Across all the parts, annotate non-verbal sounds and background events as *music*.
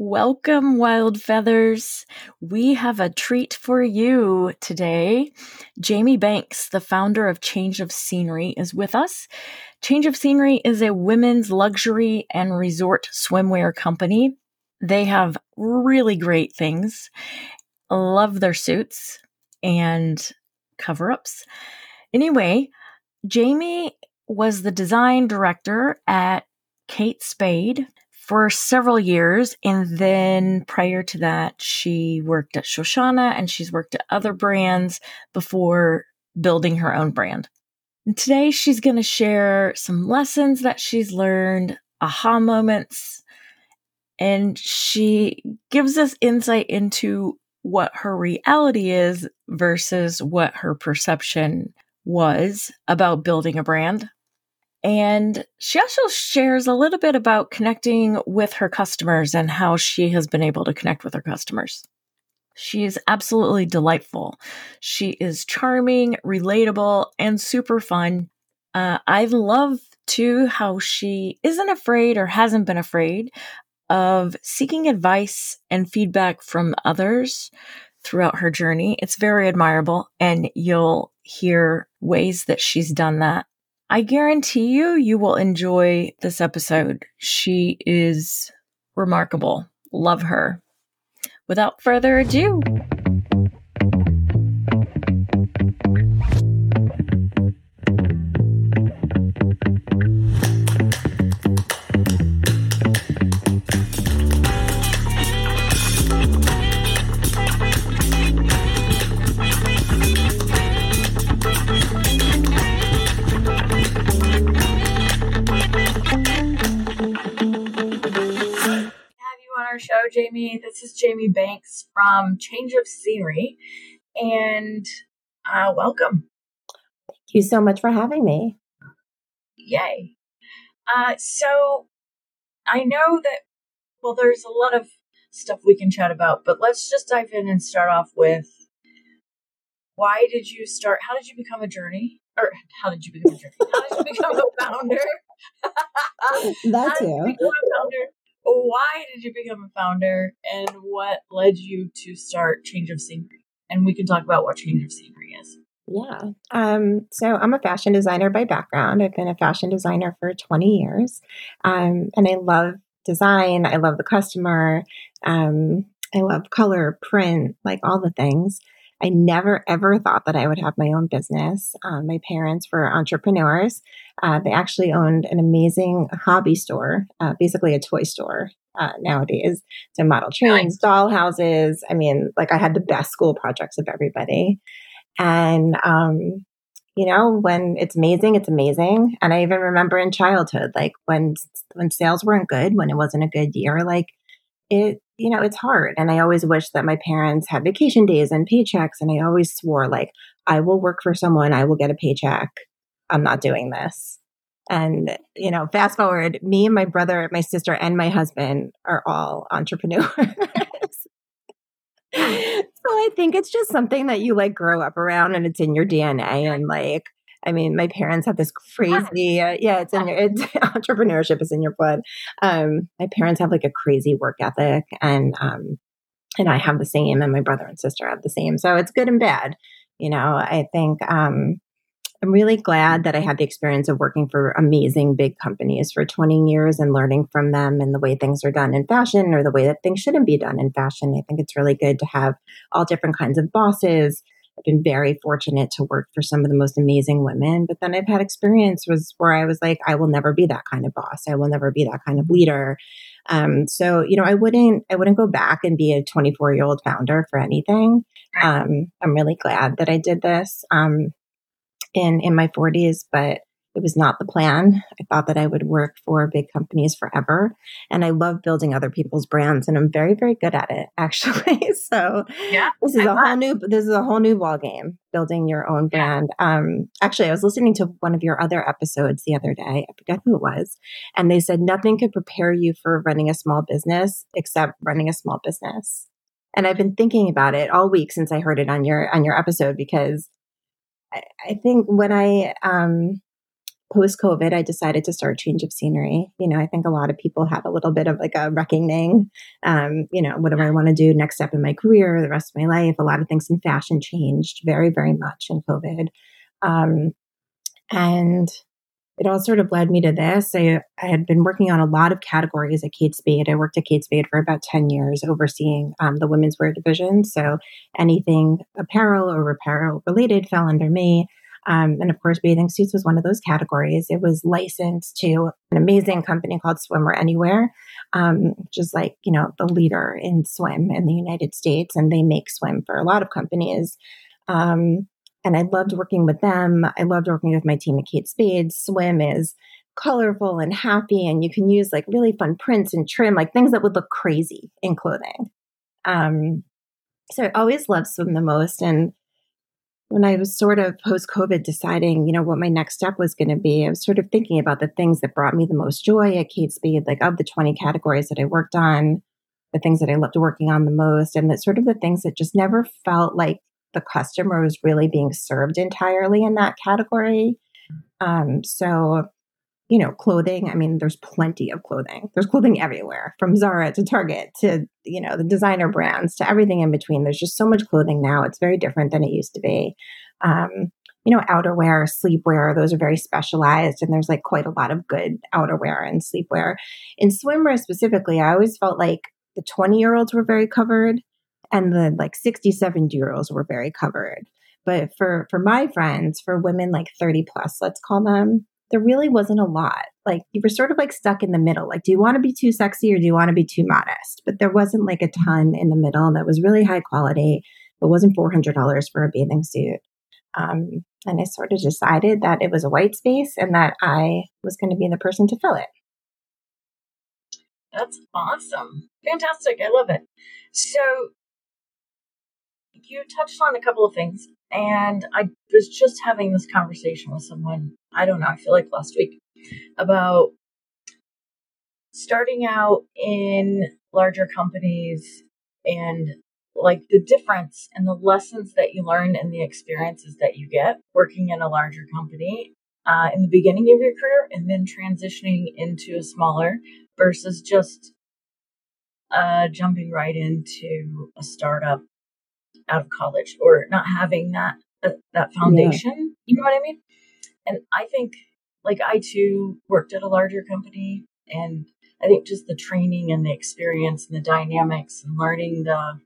Welcome, Wild Feathers. We have a treat for you today. Jamie Banks, the founder of Change of Scenery, is with us. Change of Scenery is a women's luxury and resort swimwear company. They have really great things. Love their suits and cover ups. Anyway, Jamie was the design director at Kate Spade for several years. And then prior to that, she worked at Shoshanna and she's worked at other brands before building her own brand. And today she's going to share some lessons that she's learned, aha moments, and she gives us insight into what her reality is versus what her perception was about building a brand. And she also shares a little bit about connecting with her customers and how she has been able to connect with her customers. She is absolutely delightful. She is charming, relatable, and super fun. Uh, I love too how she isn't afraid or hasn't been afraid of seeking advice and feedback from others throughout her journey. It's very admirable, and you'll hear ways that she's done that I guarantee you, you will enjoy this episode. She is remarkable. Love her. Without further ado, Jamie. This is Jamie Banks from Change of Scenery, and uh, welcome. Thank you so much for having me. Yay. Uh, so, I know that, well, there's a lot of stuff we can chat about, but let's just dive in and start off with why did you start? How did you become a journey? Or how did you become a journey? How did you become a *laughs* founder? *laughs* That's you. Become a founder? Why did you become a founder and what led you to start Change of Scenery? And we can talk about what Change of Scenery is. Yeah. Um, so I'm a fashion designer by background. I've been a fashion designer for 20 years. Um, and I love design. I love the customer. Um, I love color, print, like all the things. I never ever thought that I would have my own business. Um, my parents were entrepreneurs. Uh, they actually owned an amazing hobby store, uh, basically a toy store uh, nowadays. So model trains, doll houses. I mean, like I had the best school projects of everybody. And, um, you know, when it's amazing, it's amazing. And I even remember in childhood, like when, when sales weren't good, when it wasn't a good year, like it, you know, it's hard. And I always wish that my parents had vacation days and paychecks. And I always swore, like, I will work for someone, I will get a paycheck. I'm not doing this. And, you know, fast forward, me and my brother, my sister, and my husband are all entrepreneurs. *laughs* so I think it's just something that you like grow up around and it's in your DNA. And like, I mean, my parents have this crazy, uh, yeah, it's in your, it's, *laughs* entrepreneurship is in your blood. Um, my parents have like a crazy work ethic and, um, and I have the same and my brother and sister have the same. So it's good and bad. You know, I think, um, I'm really glad that I had the experience of working for amazing big companies for 20 years and learning from them and the way things are done in fashion or the way that things shouldn't be done in fashion. I think it's really good to have all different kinds of bosses I've been very fortunate to work for some of the most amazing women, but then I've had experience was where I was like, I will never be that kind of boss. I will never be that kind of leader. Um, so you know, I wouldn't, I wouldn't go back and be a 24 year old founder for anything. Um, I'm really glad that I did this um, in in my 40s, but it was not the plan. I thought that I would work for big companies forever. And I love building other people's brands and I'm very, very good at it *laughs* actually. so yeah, this is I a whole new this is a whole new ball game, building your own brand. Yeah. Um actually I was listening to one of your other episodes the other day. I forget who it was. And they said nothing could prepare you for running a small business except running a small business. And I've been thinking about it all week since I heard it on your on your episode because I, I think when I um post COVID, I decided to start Change of Scenery. You know, I think a lot of people have a little bit of like a reckoning. Um, you know, what do I want to do next step in my career, the rest of my life? A lot of things in fashion changed very, very much in COVID. Um, and it all sort of led me to this. I, I, had been working on a lot of categories at Kate Spade. I worked at Kate Spade for about 10 years, overseeing um, the women's wear division. So anything apparel or apparel related fell under me. Um, and of course, bathing suits was one of those categories. It was licensed to an amazing company called Swimwear Anywhere, um, which is like, you know, the leader in swim in the United States. And they make swim for a lot of companies. Um, and I loved working with them. I loved working with my team at Kate Spade. Swim is colorful and happy, and you can use like really fun prints and trim, like things that would look crazy in clothing. Um, so I always loved swim the most. And when I was sort of post COVID deciding, you know, what my next step was going to be, I was sort of thinking about the things that brought me the most joy at Kate Spade, like of the 20 categories that I worked on, the things that I loved working on the most, and that sort of the things that just never felt like the customer was really being served entirely in that category. Um, so, you know, clothing, I mean, there's plenty of clothing. There's clothing everywhere from Zara to Target to, you know, the designer brands to everything in between. There's just so much clothing now. It's very different than it used to be. Um, you know, outerwear, sleepwear, those are very specialized, and there's like quite a lot of good outerwear and sleepwear. In swimwear specifically, I always felt like the 20 year olds were very covered and the like 67 year olds were very covered. But for for my friends, for women like 30 plus, let's call them, there really wasn't a lot. Like you were sort of like stuck in the middle. Like, do you want to be too sexy or do you want to be too modest? But there wasn't like a ton in the middle that was really high quality, but wasn't $400 for a bathing suit. Um, and I sort of decided that it was a white space and that I was going to be the person to fill it. That's awesome. Fantastic. I love it. So you touched on a couple of things, and I was just having this conversation with someone, I don't know, I feel like last week, about starting out in larger companies and like the difference and the lessons that you learn and the experiences that you get working in a larger company uh, in the beginning of your career and then transitioning into a smaller versus just uh, jumping right into a startup out of college or not having that uh, that foundation. Yeah. You know what I mean? And I think like I too worked at a larger company and I think just the training and the experience and the dynamics and learning the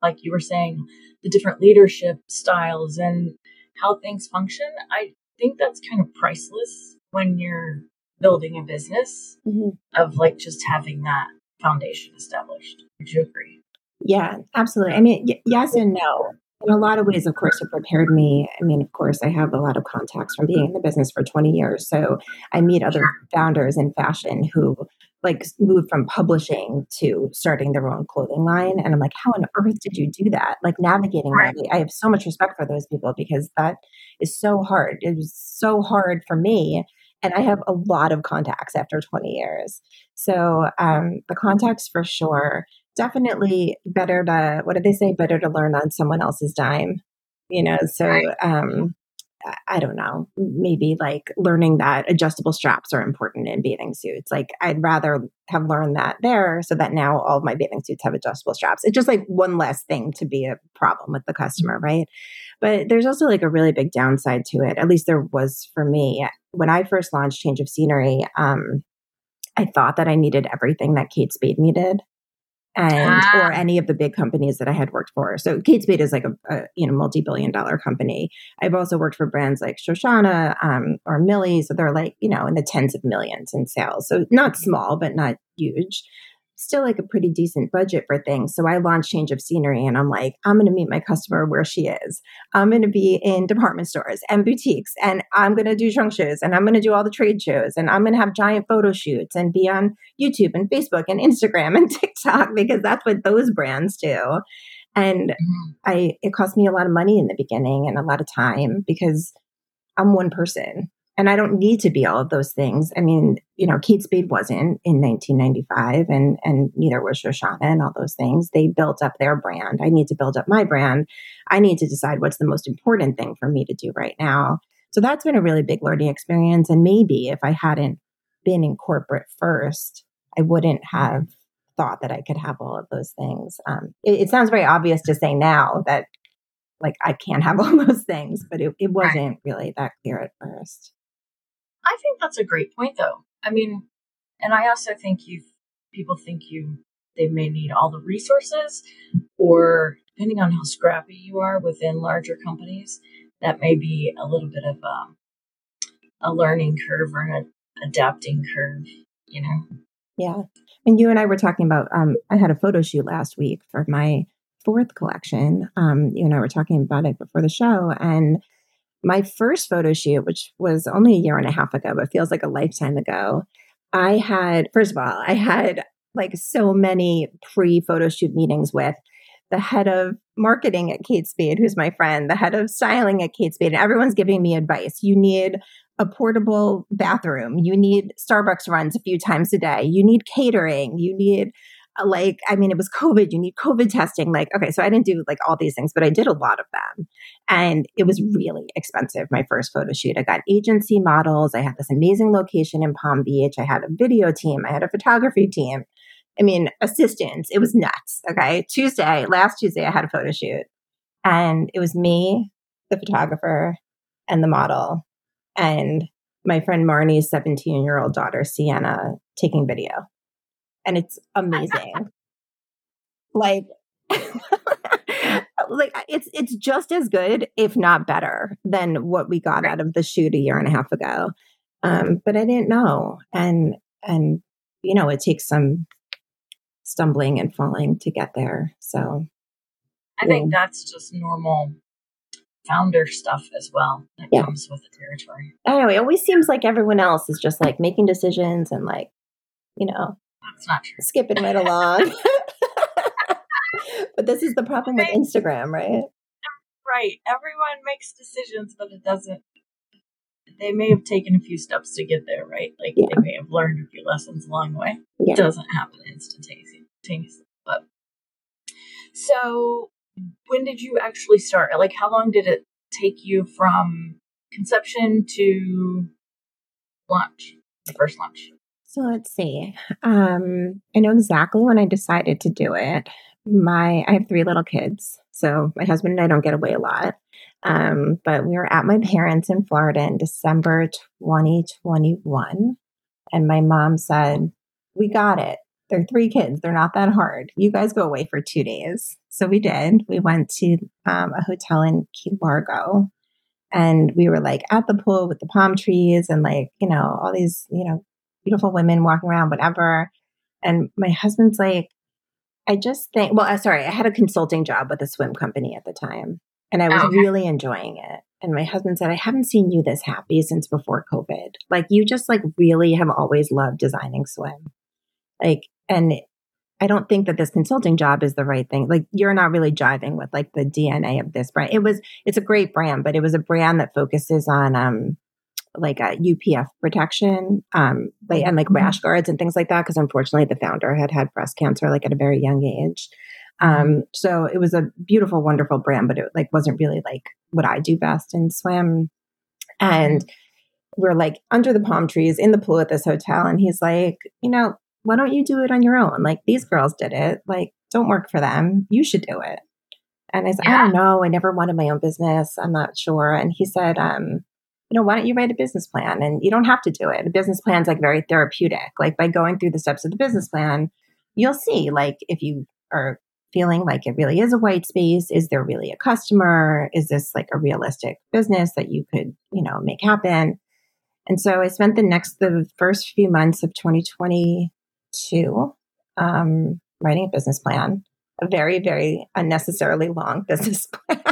like you were saying the different leadership styles and how things function, I think that's kind of priceless when you're building a business mm-hmm. of like just having that foundation established. Would you agree? Yeah, absolutely. I mean, y- yes and no. In a lot of ways, of course, it prepared me. I mean, of course, I have a lot of contacts from being in the business for 20 years. So I meet other founders in fashion who like moved from publishing to starting their own clothing line. And I'm like, how on earth did you do that? Like navigating that. I have so much respect for those people because that is so hard. It was so hard for me. And I have a lot of contacts after 20 years. So um, the contacts for sure definitely better to what did they say better to learn on someone else's dime you know so um I don't know, maybe like learning that adjustable straps are important in bathing suits. Like I'd rather have learned that there so that now all of my bathing suits have adjustable straps. It's just like one less thing to be a problem with the customer, right? But there's also like a really big downside to it. At least there was for me. When I first launched Change of Scenery, um, I thought that I needed everything that Kate Spade needed and ah. or any of the big companies that I had worked for. So Kate Spade is like a, a you know multi-billion dollar company. I've also worked for brands like Shoshanna um, or Milly, so they're like you know in the tens of millions in sales. So not small, but not huge still like a pretty decent budget for things. So I launched Change of Scenery and I'm like, I'm going to meet my customer where she is. I'm going to be in department stores and boutiques and I'm going to do trunk shows and I'm going to do all the trade shows and I'm going to have giant photo shoots and be on YouTube and Facebook and Instagram and *laughs* TikTok because that's what those brands do. And mm-hmm. I, it cost me a lot of money in the beginning and a lot of time because I'm one person and I don't need to be all of those things. I mean, you know, Kate Spade wasn't in 1995 and, and neither was Shoshanna and all those things. They built up their brand. I need to build up my brand. I need to decide what's the most important thing for me to do right now. So that's been a really big learning experience. And maybe if I hadn't been in corporate first, I wouldn't have thought that I could have all of those things. Um, it, it, sounds very obvious to say now that like I can't have *laughs* all those things, but it, it wasn't really that clear at first. I think that's a great point though. I mean, and I also think you people think you they may need all the resources or depending on how scrappy you are within larger companies, that may be a little bit of a, um, a learning curve or an adapting curve, you know? Yeah. And you and I were talking about, um, I had a photo shoot last week for my fourth collection. Um, you and I were talking about it before the show. And my first photo shoot, which was only a year and a half ago, but feels like a lifetime ago, I had, first of all, I had like so many pre photo shoot meetings with the head of marketing at Kate Spade, who's my friend, the head of styling at Kate Spade, and everyone's giving me advice. You need a portable bathroom. You need Starbucks runs a few times a day. You need catering. You need Uh, like i mean it was covid you need covid testing like okay so i didn't do like all these things but i did a lot of them and it was really expensive my first photo shoot i got agency models i had this amazing location in palm beach i had a video team i had a photography team I mean, assistants. It was nuts. Okay. Tuesday, last Tuesday, I had a photo shoot and it was me, the photographer, and the model, and my friend Marnie's 17 year old daughter, Sienna, taking video. And it's amazing. like, *laughs* like it's it's just as good, if not better, than what we got out of the shoot a year and a half ago. Um, but I didn't know, and and you know, it takes some stumbling and falling to get there. So I think that's just normal founder stuff as well that yeah. comes with the territory. I know it always seems like everyone else is just like making decisions and like, you know, that's not true. Skipping right along. *laughs* *laughs* but this is the problem with Instagram, right? Right. Everyone makes decisions, but it doesn't. They may have taken a few steps to get there, right? Like yeah. they may have learned a few lessons along the way. Yeah. It doesn't happen instantaneously. But so, when did you actually start? Like, how long did it take you from conception to launch, the first launch? So let's see. Um, I know exactly when I decided to do it. My I have three little kids, so my husband and I don't get away a lot. Um, but we were at my parents in Florida in December 2021, and my mom said, "We got it. They're three kids. They're not that hard. You guys go away for two days. So we did. We went to um, a hotel in Key Largo and we were like at the pool with the palm trees and like, you know, all these, you know, beautiful women walking around, whatever. And my husband's like, I just think, well, uh, sorry, I had a consulting job with a swim company at the time and I was okay. really enjoying it. And my husband said, I haven't seen you this happy since before COVID. Like you just like really have always loved designing swim. Like and I don't think that this consulting job is the right thing. Like you're not really jiving with like the DNA of this brand. It was it's a great brand, but it was a brand that focuses on um like a UPF protection, um, like, and like mm-hmm. rash guards and things like that. Because unfortunately, the founder had had breast cancer like at a very young age. Mm-hmm. Um, so it was a beautiful, wonderful brand, but it like wasn't really like what I do best in swim. And mm-hmm. we're like under the palm trees in the pool at this hotel, and he's like, you know, why don't you do it on your own? Like these girls did it. Like, don't work for them. You should do it. And I said, yeah. I don't know. I never wanted my own business. I'm not sure. And he said, um, you know, why don't you write a business plan? And you don't have to do it. The business plan is like very therapeutic. Like by going through the steps of the business plan, you'll see like if you are feeling like it really is a white space, is there really a customer? Is this like a realistic business that you could, you know, make happen? And so I spent the next, the first few months of 2022 um, writing a business plan, a very, very unnecessarily long *laughs* business plan.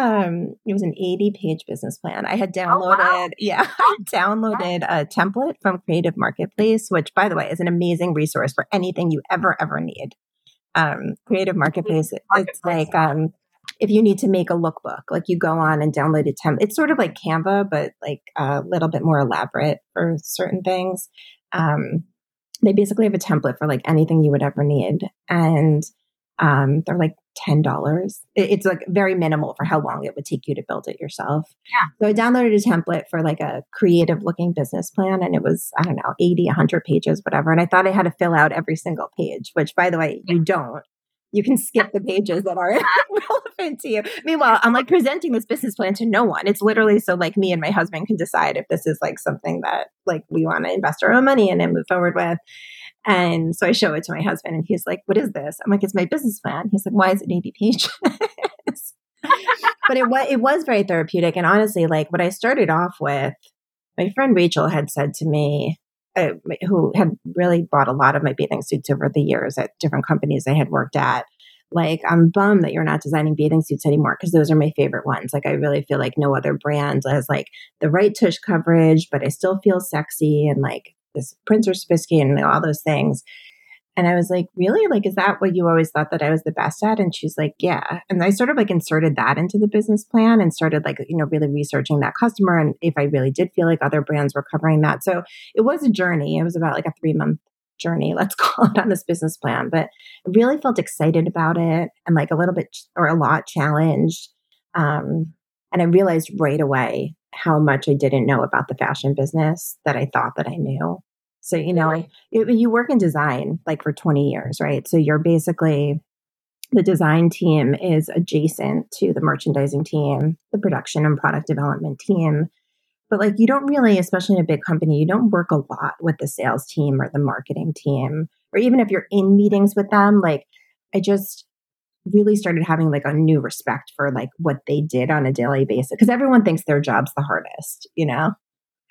Um, it was an 80 page business plan. I had downloaded, oh, wow. yeah, *laughs* I downloaded a template from Creative Marketplace, which, by the way, is an amazing resource for anything you ever, ever need. Um, Creative Marketplace, Marketplace. it's like, um, if you need to make a lookbook, like you go on and download a template. It's sort of like Canva, but like a little bit more elaborate for certain things um, they basically have a template for like anything you would ever need. And Um, they're like ten dollars. It's like very minimal for how long it would take you to build it yourself. Yeah. So I downloaded a template for like a creative looking business plan, and it was I don't know 80, 100 pages, whatever. And I thought I had to fill out every single page, which by the way you don't. You can skip the pages that are *laughs* relevant to you. Meanwhile, I'm like presenting this business plan to no one. It's literally so like me and my husband can decide if this is like something that like we want to invest our own money in and move forward with. And so I show it to my husband and he's like, What is this? I'm like, It's my business plan. He's like, Why is it 80 pages? but it was it was very therapeutic. And honestly, like what I started off with, my friend Rachel had said to me, uh, who had really bought a lot of my bathing suits over the years at different companies I had worked at. Like, I'm bummed that you're not designing bathing suits anymore because those are my favorite ones. Like, I really feel like no other brand has like the right tush coverage, but I still feel sexy and like this are sophisticated and all those things. And I was like, really? Like, is that what you always thought that I was the best at? And she's like, yeah. And I sort of like inserted that into the business plan and started like, you know, really researching that customer and if I really did feel like other brands were covering that. So it was a journey. It was about like a three month journey, *laughs* let's call it on this business plan. But I really felt excited about it and like a little bit or a lot challenged. Um, and I realized right away how much I didn't know about the fashion business that I thought that I knew. So, you know, you work in design like for 20 years, right? So you're basically the design team is adjacent to the merchandising team, the production and product development team. But like you don't really, especially in a big company, you don't work a lot with the sales team or the marketing team. Or even if you're in meetings with them, like I just really started having like a new respect for like what they did on a daily basis because everyone thinks their job's the hardest, you know?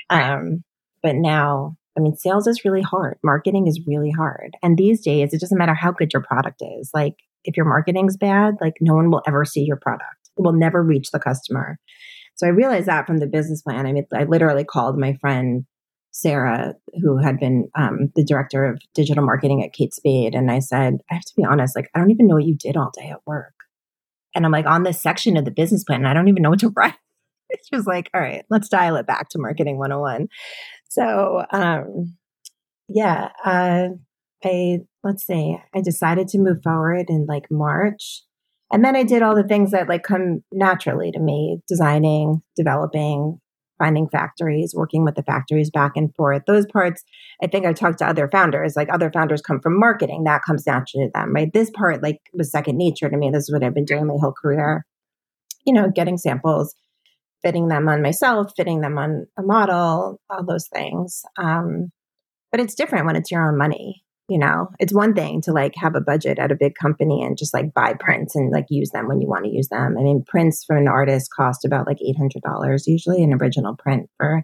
Um, but now I mean, sales is really hard. Marketing is really hard. And these days, it doesn't matter how good your product is. Like, if your marketing's bad, like, no one will ever see your product. It will never reach the customer. So I realized that from the business plan. I mean, I literally called my friend Sarah, who had been um, the director of digital marketing at Kate Spade. And I said, I have to be honest, like, I don't even know what you did all day at work. And I'm like, on this section of the business plan, I don't even know what to *laughs* write. She was like, all right, let's dial it back to marketing 101. So, um, yeah, uh, I, let's see, I decided to move forward in like March. And then I did all the things that like come naturally to me designing, developing, finding factories, working with the factories back and forth. Those parts, I think I talked to other founders, like other founders come from marketing. That comes naturally to them, right? This part, like, was second nature to me. This is what I've been doing my whole career. You know, getting samples, fitting them on myself, fitting them on a model, all those things. Um, but it's different when it's your own money. You know, it's one thing to like have a budget at a big company and just like buy prints and like use them when you want to use them. I mean, prints for an artist cost about like $800 usually an original print for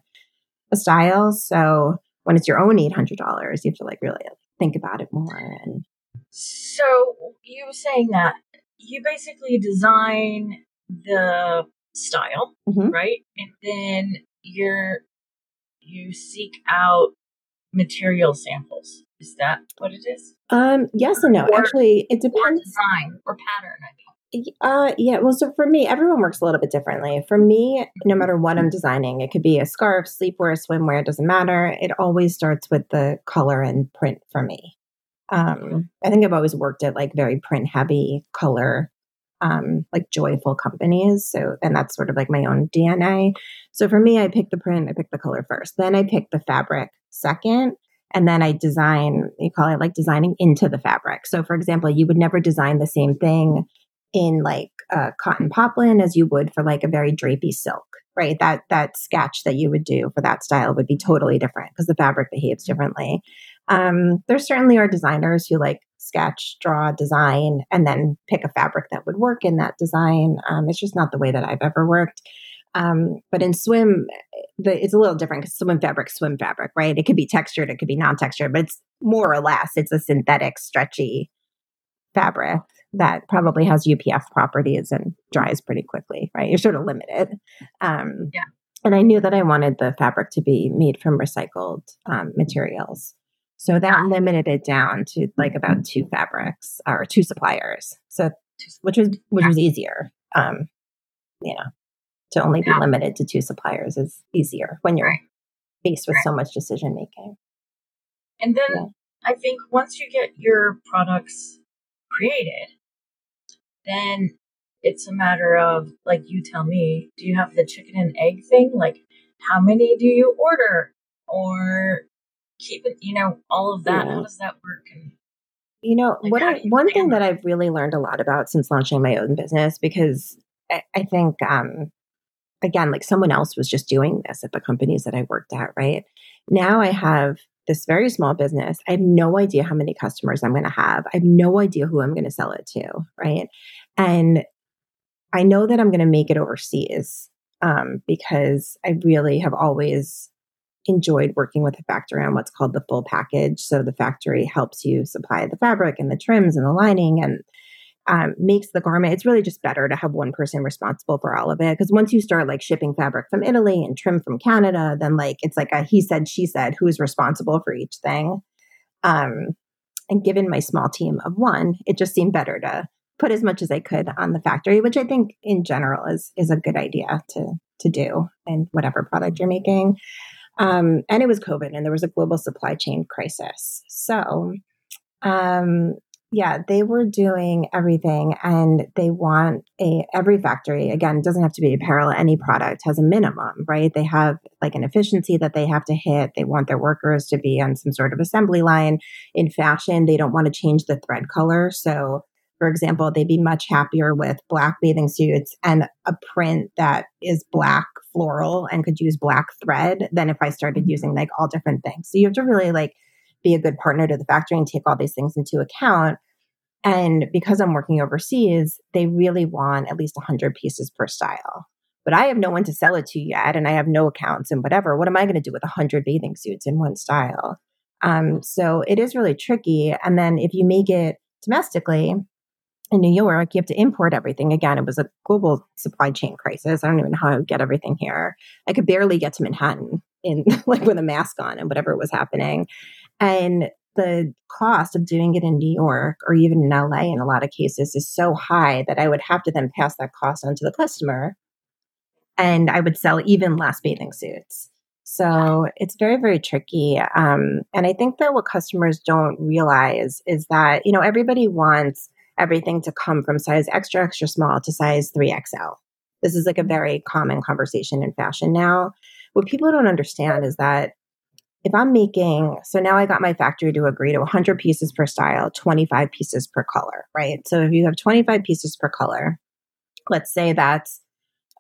a style. So when it's your own $800, you have to like really think about it more. And so you were saying that you basically design the style, mm-hmm. right? And then you're you seek out material samples. Is that what it is? Um, yes and no. Or, Actually, it depends. On design or pattern. I think. Uh, yeah. Well, so for me, everyone works a little bit differently. For me, no matter what I'm designing, it could be a scarf, sleepwear, swimwear. It doesn't matter. It always starts with the color and print for me. Um, I think I've always worked at like very print heavy color um, like joyful companies. So, and that's sort of like my own DNA. So for me, I pick the print, I pick the color first, then I pick the fabric second. And then I design, you call it like designing into the fabric. So, for example, you would never design the same thing in like uh, cotton poplin as you would for like a very drapey silk, right? That that sketch that you would do for that style would be totally different because the fabric behaves differently. Um, there certainly are designers who like sketch, draw, design, and then pick a fabric that would work in that design. Um, it's just not the way that I've ever worked. Um, but in swim, the, it's a little different because swim fabric, swim fabric, right? It could be textured, it could be non-textured, but it's more or less it's a synthetic, stretchy fabric that probably has UPF properties and dries pretty quickly, right? You're sort of limited. Um, yeah. And I knew that I wanted the fabric to be made from recycled um, materials. So that limited it down to like about two fabrics or two suppliers. So which was which was easier. Um, you know, to only be limited to two suppliers is easier when you're faced with so much decision making. And then yeah. I think once you get your products created, then it's a matter of like you tell me, do you have the chicken and egg thing? Like how many do you order? Or keep it, you know, all of that. Yeah. How does that work? And you know, like, what I, one thing that I've really learned a lot about since launching my own business, because I, I think, um, again, like someone else was just doing this at the companies that I worked at, right? Now I have this very small business. I have no idea how many customers I'm going to have. I have no idea who I'm going to sell it to, right? And I know that I'm going to make it overseas um, because I really have always enjoyed working with a factory on what's called the full package. So the factory helps you supply the fabric and the trims and the lining and um, makes the garment. It's really just better to have one person responsible for all of it. Because once you start like shipping fabric from Italy and trim from Canada, then like it's like a he said, she said, who's responsible for each thing. Um, and given my small team of one, it just seemed better to put as much as I could on the factory, which I think in general is is a good idea to to do in whatever product you're making. Um, and it was COVID and there was a global supply chain crisis. So, um, yeah, they were doing everything and they want a, every factory, again, doesn't have to be apparel, any product has a minimum, right? They have like an efficiency that they have to hit. They want their workers to be on some sort of assembly line. In fashion, they don't want to change the thread color. So, for example, they'd be much happier with black bathing suits and a print that is black floral and could use black thread than if I started mm-hmm. using like all different things. So you have to really like be a good partner to the factory and take all these things into account. And because I'm working overseas, they really want at least 100 pieces per style. But I have no one to sell it to yet, and I have no accounts and whatever. What am I going to do with 100 bathing suits in one style? Um, so it is really tricky. And then if you make it domestically, in New York, you have to import everything. Again, it was a global supply chain crisis. I don't even know how I would get everything here. I could barely get to Manhattan in *laughs* like with a mask on and whatever was happening. And the cost of doing it in New York or even in LA in a lot of cases is so high that I would have to then pass that cost on to the customer. And I would sell even less bathing suits. So it's very, very tricky. Um, and I think that what customers don't realize is that, you know, everybody wants everything to come from size extra, extra small to size 3XL. This is like a very common conversation in fashion now. What people don't understand is that if I'm making, so now I got my factory to agree to 100 pieces per style, 25 pieces per color, right? So if you have 25 pieces per color, let's say that's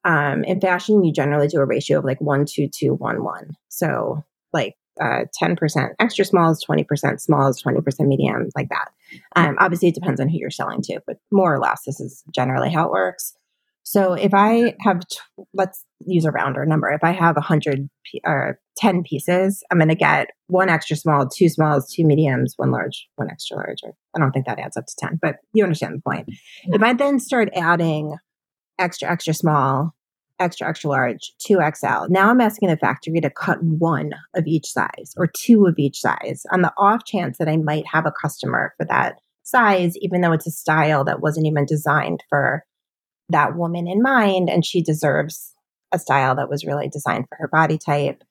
um, in fashion, you generally do a ratio of like one, two, two, one, one. So like uh, 10% extra smalls, 20% smalls, 20% medium, like that. Um, obviously, it depends on who you're selling to, but more or less, this is generally how it works. So if I have, let's use a rounder number. If I have 100 or uh, 10 pieces, I'm going to get one extra small, two smalls, two mediums, one large, one extra large. I don't think that adds up to 10, but you understand the point. If I then start adding extra, extra small, extra, extra large, 2XL. Now I'm asking the factory to cut one of each size or two of each size on the off chance that I might have a customer for that size, even though it's a style that wasn't even designed for that woman in mind. And she deserves a style that was really designed for her body type.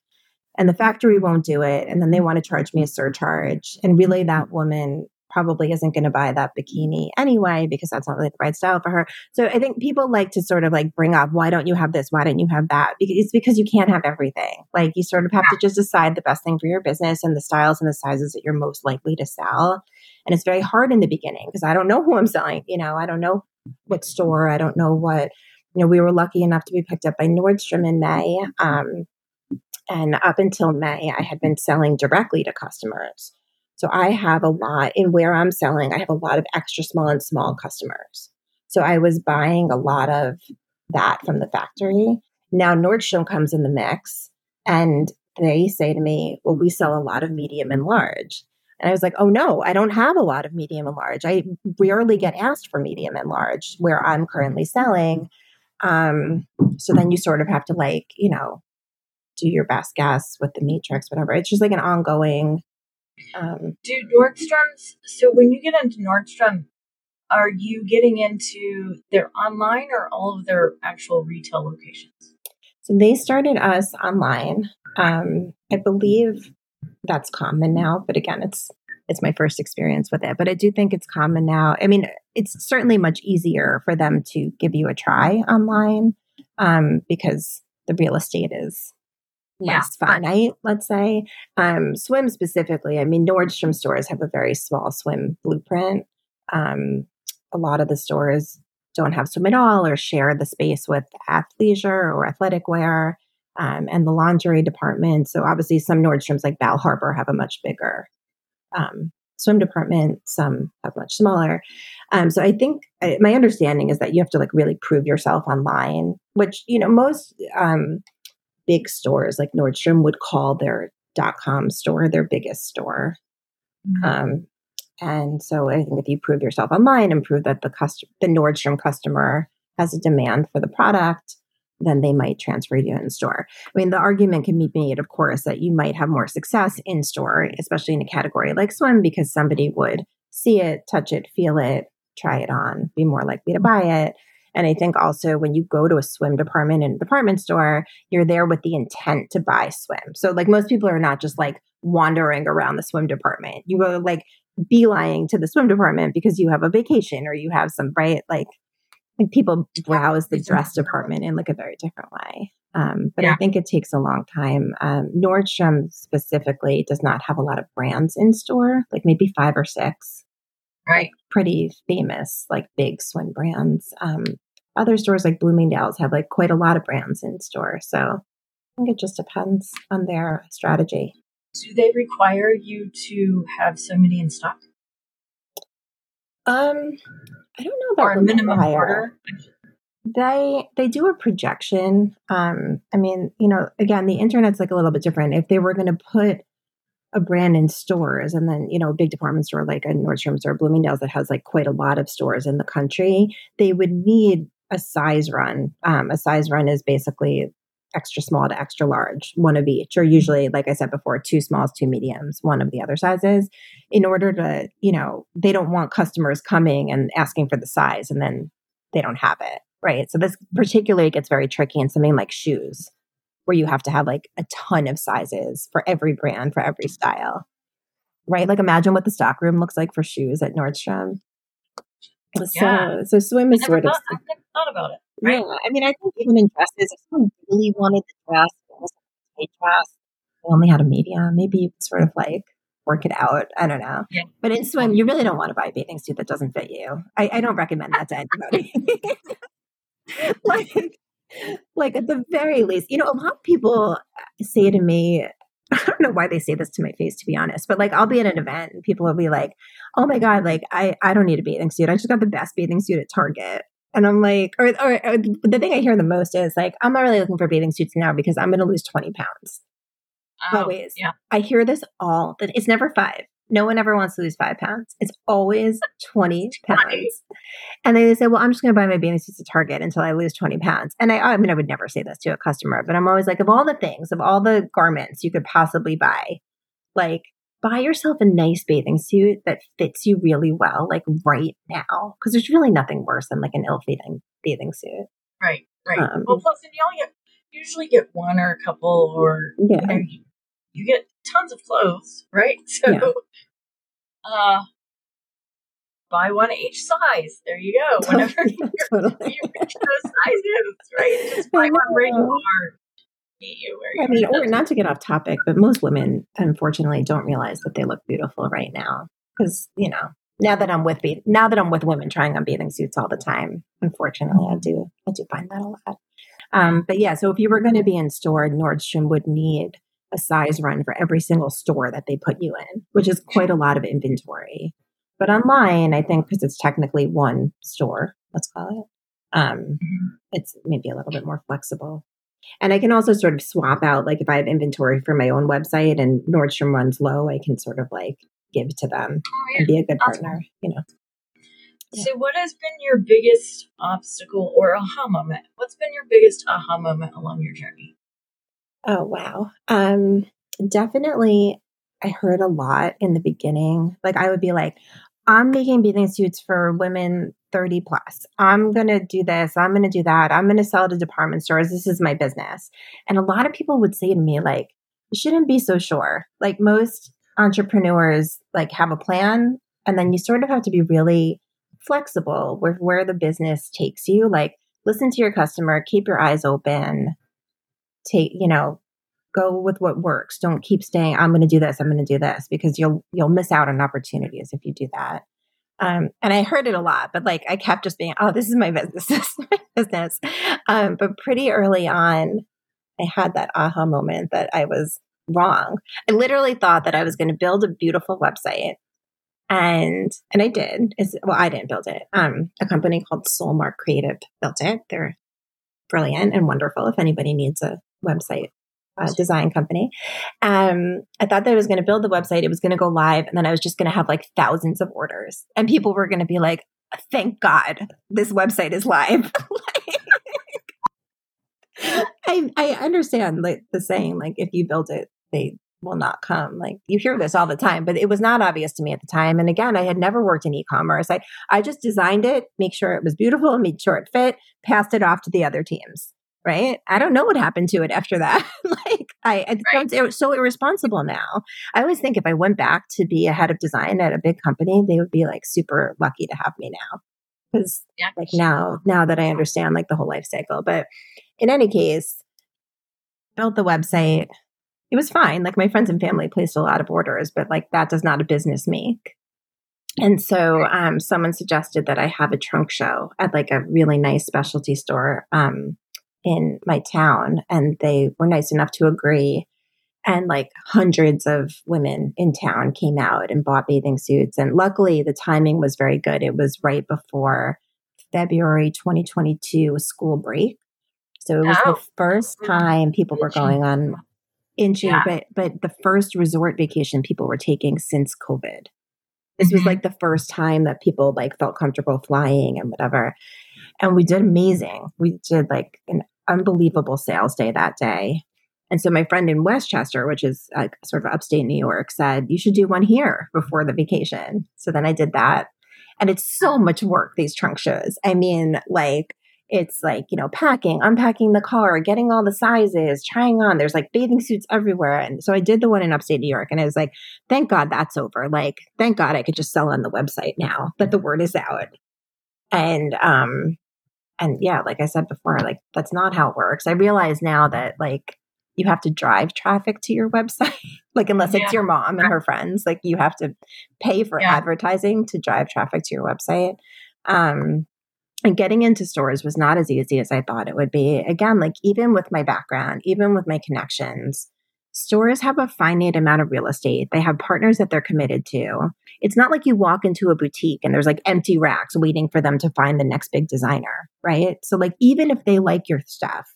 And the factory won't do it. And then they want to charge me a surcharge. And really, that woman probably isn't going to buy that bikini anyway because that's not really the right style for her. So I think people like to sort of like bring up, why don't you have this? Why don't you have that? Because it's because you can't have everything. Like you sort of have to just decide the best thing for your business and the styles and the sizes that you're most likely to sell. And it's very hard in the beginning because I don't know who I'm selling. You know, I don't know what store. I don't know what, you know, we were lucky enough to be picked up by Nordstrom in May. Um, and up until May, I had been selling directly to customers. So I have a lot in where I'm selling, I have a lot of extra small and small customers. So I was buying a lot of that from the factory. Now Nordstrom comes in the mix and they say to me, Well, we sell a lot of medium and large. And I was like, Oh no, I don't have a lot of medium and large. I rarely get asked for medium and large where I'm currently selling. Um, so then you sort of have to like, you know, do your best guess with the matrix, whatever. It's just like an ongoing um, Do Nordstrom's, so when you get into Nordstrom, are you getting into their online or all of their actual retail locations? So they started us online. Um, I believe that's common now, but again, it's it's my first experience with it, but I do think it's common now. I mean, it's certainly much easier for them to give you a try online um, because the real estate is yeah. less finite, let's say. Um, swim specifically, I mean, Nordstrom stores have a very small swim blueprint. Um, a lot of the stores don't have swim at all or share the space with athleisure or athletic wear. Um, and the lingerie department. So obviously, some Nordstroms like Bal Harbour have a much bigger um, swim department. Some have much smaller. Um, so I think uh, my understanding is that you have to like really prove yourself online, which you know most um, big stores like Nordstrom would call their dot com store their biggest store. Mm-hmm. Um, and so I think if you prove yourself online and prove that the customer, the Nordstrom customer has a demand for the product, then they might transfer you in store. I mean, the argument can be made, of course, that you might have more success in store, especially in a category like swim, because somebody would see it, touch it, feel it, try it on, be more likely to buy it. And I think also when you go to a swim department in a department store, you're there with the intent to buy swim. So, like, most people are not just like wandering around the swim department. You go like beeline to the swim department because you have a vacation or you have some, right? Like, like people browse the dress department in like a very different way. Um, but yeah. I think it takes a long time. Um, Nordstrom specifically does not have a lot of brands in store, like maybe five or six. Right. Pretty famous, like big swim brands. Um, other stores like Bloomingdale's have like quite a lot of brands in store. So I think it just depends on their strategy. Do they require you to have so many in stock? Um, I don't know about or a minimum order. They they do a projection. Um, I mean, you know, again, the internet's like a little bit different. If they were going to put a brand in stores and then you know a big department store like a nordstrom's or bloomingdale's that has like quite a lot of stores in the country they would need a size run um, a size run is basically extra small to extra large, one of each, or usually, mm-hmm. like I said before, two smalls, two mediums, one of the other sizes, in order to, you know, they don't want customers coming and asking for the size and then they don't have it. Right. So this particularly gets very tricky in something like shoes, where you have to have like a ton of sizes for every brand, for every style. Right. Like imagine what the stock room looks like for shoes at Nordstrom. Yeah. So, so swim is sort thought, of. I never thought about it. Right. Yeah, I mean, I think even in dresses, if someone really wanted the dress, it was a dress, they only had a medium, maybe you sort of like work it out. I don't know. Yeah. But in swim, you really don't want to buy a bathing suit that doesn't fit you. I, I don't recommend that to anybody. *laughs* like, like at the very least, you know, a lot of people say to me, I don't know why they say this to my face, to be honest, but like I'll be at an event and people will be like, oh my God, like I, I don't need a bathing suit. I just got the best bathing suit at Target. And I'm like, or, or, or, the thing I hear the most is like, I'm not really looking for bathing suits now because I'm going to lose 20 pounds. Oh, always. Yeah. I hear this all that it's never five. No one ever wants to lose five pounds. It's always *laughs* 20 pounds. And they say, well, I'm just going to buy my bathing suits at Target until I lose 20 pounds. And I, I mean, I would never say this to a customer, but I'm always like, of all the things, of all the garments you could possibly buy, like buy yourself a nice bathing suit that fits you really well, like right now. Because there's really nothing worse than like an ill fitting bathing suit. Right, right. Um, well, plus, and you only usually get one or a couple, or yeah. you, know, you, you get tons of clothes, right? *laughs* So, yeah. uh, buy one each size. There you go. *laughs* Whenever yeah, totally. you reach those sizes, right? Just *laughs* buy one where you are meet you. I mean, or not to get off topic, but most women unfortunately don't realize that they look beautiful right now because you know now that I'm with be- now that I'm with women trying on bathing suits all the time. Unfortunately, I do I do find that a lot. Um, but yeah, so if you were going to be in store, Nordstrom would need a size run for every single store that they put you in, which is quite a lot of inventory. But online, I think because it's technically one store, let's call it, um, mm-hmm. it's maybe a little bit more flexible. And I can also sort of swap out, like if I have inventory for my own website and Nordstrom runs low, I can sort of like give to them oh, yeah. and be a good awesome. partner, you know. Yeah. So, what has been your biggest obstacle or aha moment? What's been your biggest aha moment along your journey? Oh, wow. Um, definitely, I heard a lot in the beginning. Like, I would be like, I'm making bathing suits for women 30 plus. I'm going to do this. I'm going to do that. I'm going to sell to department stores. This is my business. And a lot of people would say to me, like, you shouldn't be so sure. Like, most entrepreneurs like have a plan and then you sort of have to be really flexible with where the business takes you. Like listen to your customer, keep your eyes open, take, you know, go with what works. Don't keep saying, I'm going to do this, I'm going to do this, because you'll, you'll miss out on opportunities if you do that. Um, and I heard it a lot, but like I kept just being, oh, this is my business, *laughs* this is my business. Um, but pretty early on, I had that aha moment that I was wrong. I literally thought that I was going to build a beautiful website. And and I did. It's, well, I didn't build it. Um, a company called Soulmark Creative built it. They're brilliant and wonderful. If anybody needs a website uh, design company. Um, I thought that I was going to build the website. It was going to go live, and then I was just going to have like thousands of orders, and people were going to be like, "Thank God this website is live." *laughs* I I understand like the saying, like if you build it, they will not come. Like you hear this all the time, but it was not obvious to me at the time. And again, I had never worked in e-commerce. I I just designed it, make sure it was beautiful, made sure it fit, passed it off to the other teams right? I don't know what happened to it after that. *laughs* like I, I right. it's so irresponsible now. I always think if I went back to be a head of design at a big company, they would be like super lucky to have me now. Because yeah. like now, now that I understand like the whole life cycle. But in any case, built the website. It was fine. Like my friends and family placed a lot of orders, but like that does not a business make. And so um, someone suggested that I have a trunk show at like a really nice specialty store um, in my town and they were nice enough to agree and like hundreds of women in town came out and bought bathing suits and luckily the timing was very good it was right before february 2022 school break so it was oh. the first time people were going on in June, yeah. but but the first resort vacation people were taking since COVID. This mm-hmm. was like the first time that people like felt comfortable flying and whatever. And we did amazing. We did like an unbelievable sales day that day. And so my friend in Westchester, which is like sort of upstate New York, said, You should do one here before the vacation. So then I did that. And it's so much work, these trunk shows. I mean, like, it's like, you know, packing, unpacking the car, getting all the sizes, trying on. There's like bathing suits everywhere. And so I did the one in upstate New York and I was like, thank God that's over. Like, thank God I could just sell on the website now that the word is out. And um and yeah, like I said before, like that's not how it works. I realize now that like you have to drive traffic to your *laughs* website. like unless yeah. it's your mom and her friends, like you have to pay for yeah. advertising to drive traffic to your website. Um and getting into stores was not as easy as I thought it would be. Again, like even with my background, even with my connections, stores have a finite amount of real estate. They have partners that they're committed to. It's not like you walk into a boutique and there's like empty racks waiting for them to find the next big designer, right? So, like, even if they like your stuff,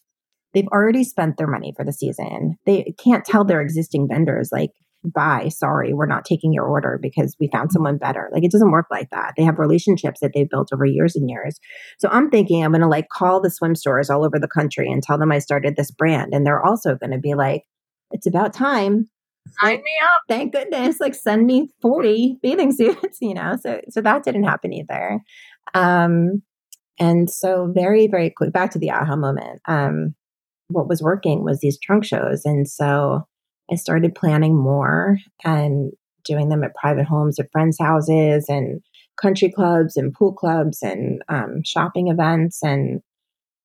they've already spent their money for the season. They can't tell their existing vendors, like, bye, sorry, we're not taking your order because we found someone better. Like, it doesn't work like that. They have relationships that they've built over years and years. So, I'm thinking I'm going to like call the swim stores all over the country and tell them I started this brand. And they're also going to be like, it's about time sign me up. Thank goodness. Like send me 40 bathing *laughs* suits, you know. So so that didn't happen either. Um and so very, very quick back to the aha moment. Um what was working was these trunk shows. And so I started planning more and doing them at private homes at friends' houses and country clubs and pool clubs and um, shopping events and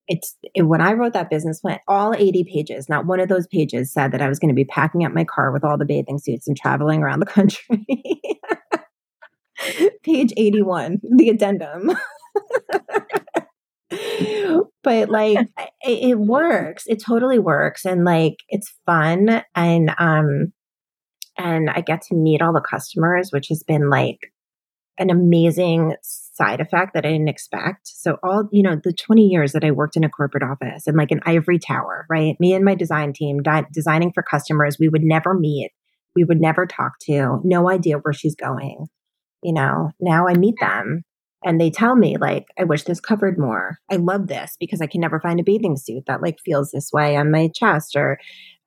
it's it, when I wrote that business plan, all 80 pages, not one of those pages said that I was going to be packing up my car with all the bathing suits and traveling around the country. *laughs* Page 81, the addendum. *laughs* but like *laughs* it, it works. It totally works and like it's fun and um and I get to meet all the customers, which has been like an amazing side effect that I didn't expect. So all, you know, the 20 years that I worked in a corporate office and like an ivory tower, right? Me and my design team di- designing for customers, we would never meet. We would never talk to, no idea where she's going. You know, now I meet them and they tell me like, I wish this covered more. I love this because I can never find a bathing suit that like feels this way on my chest or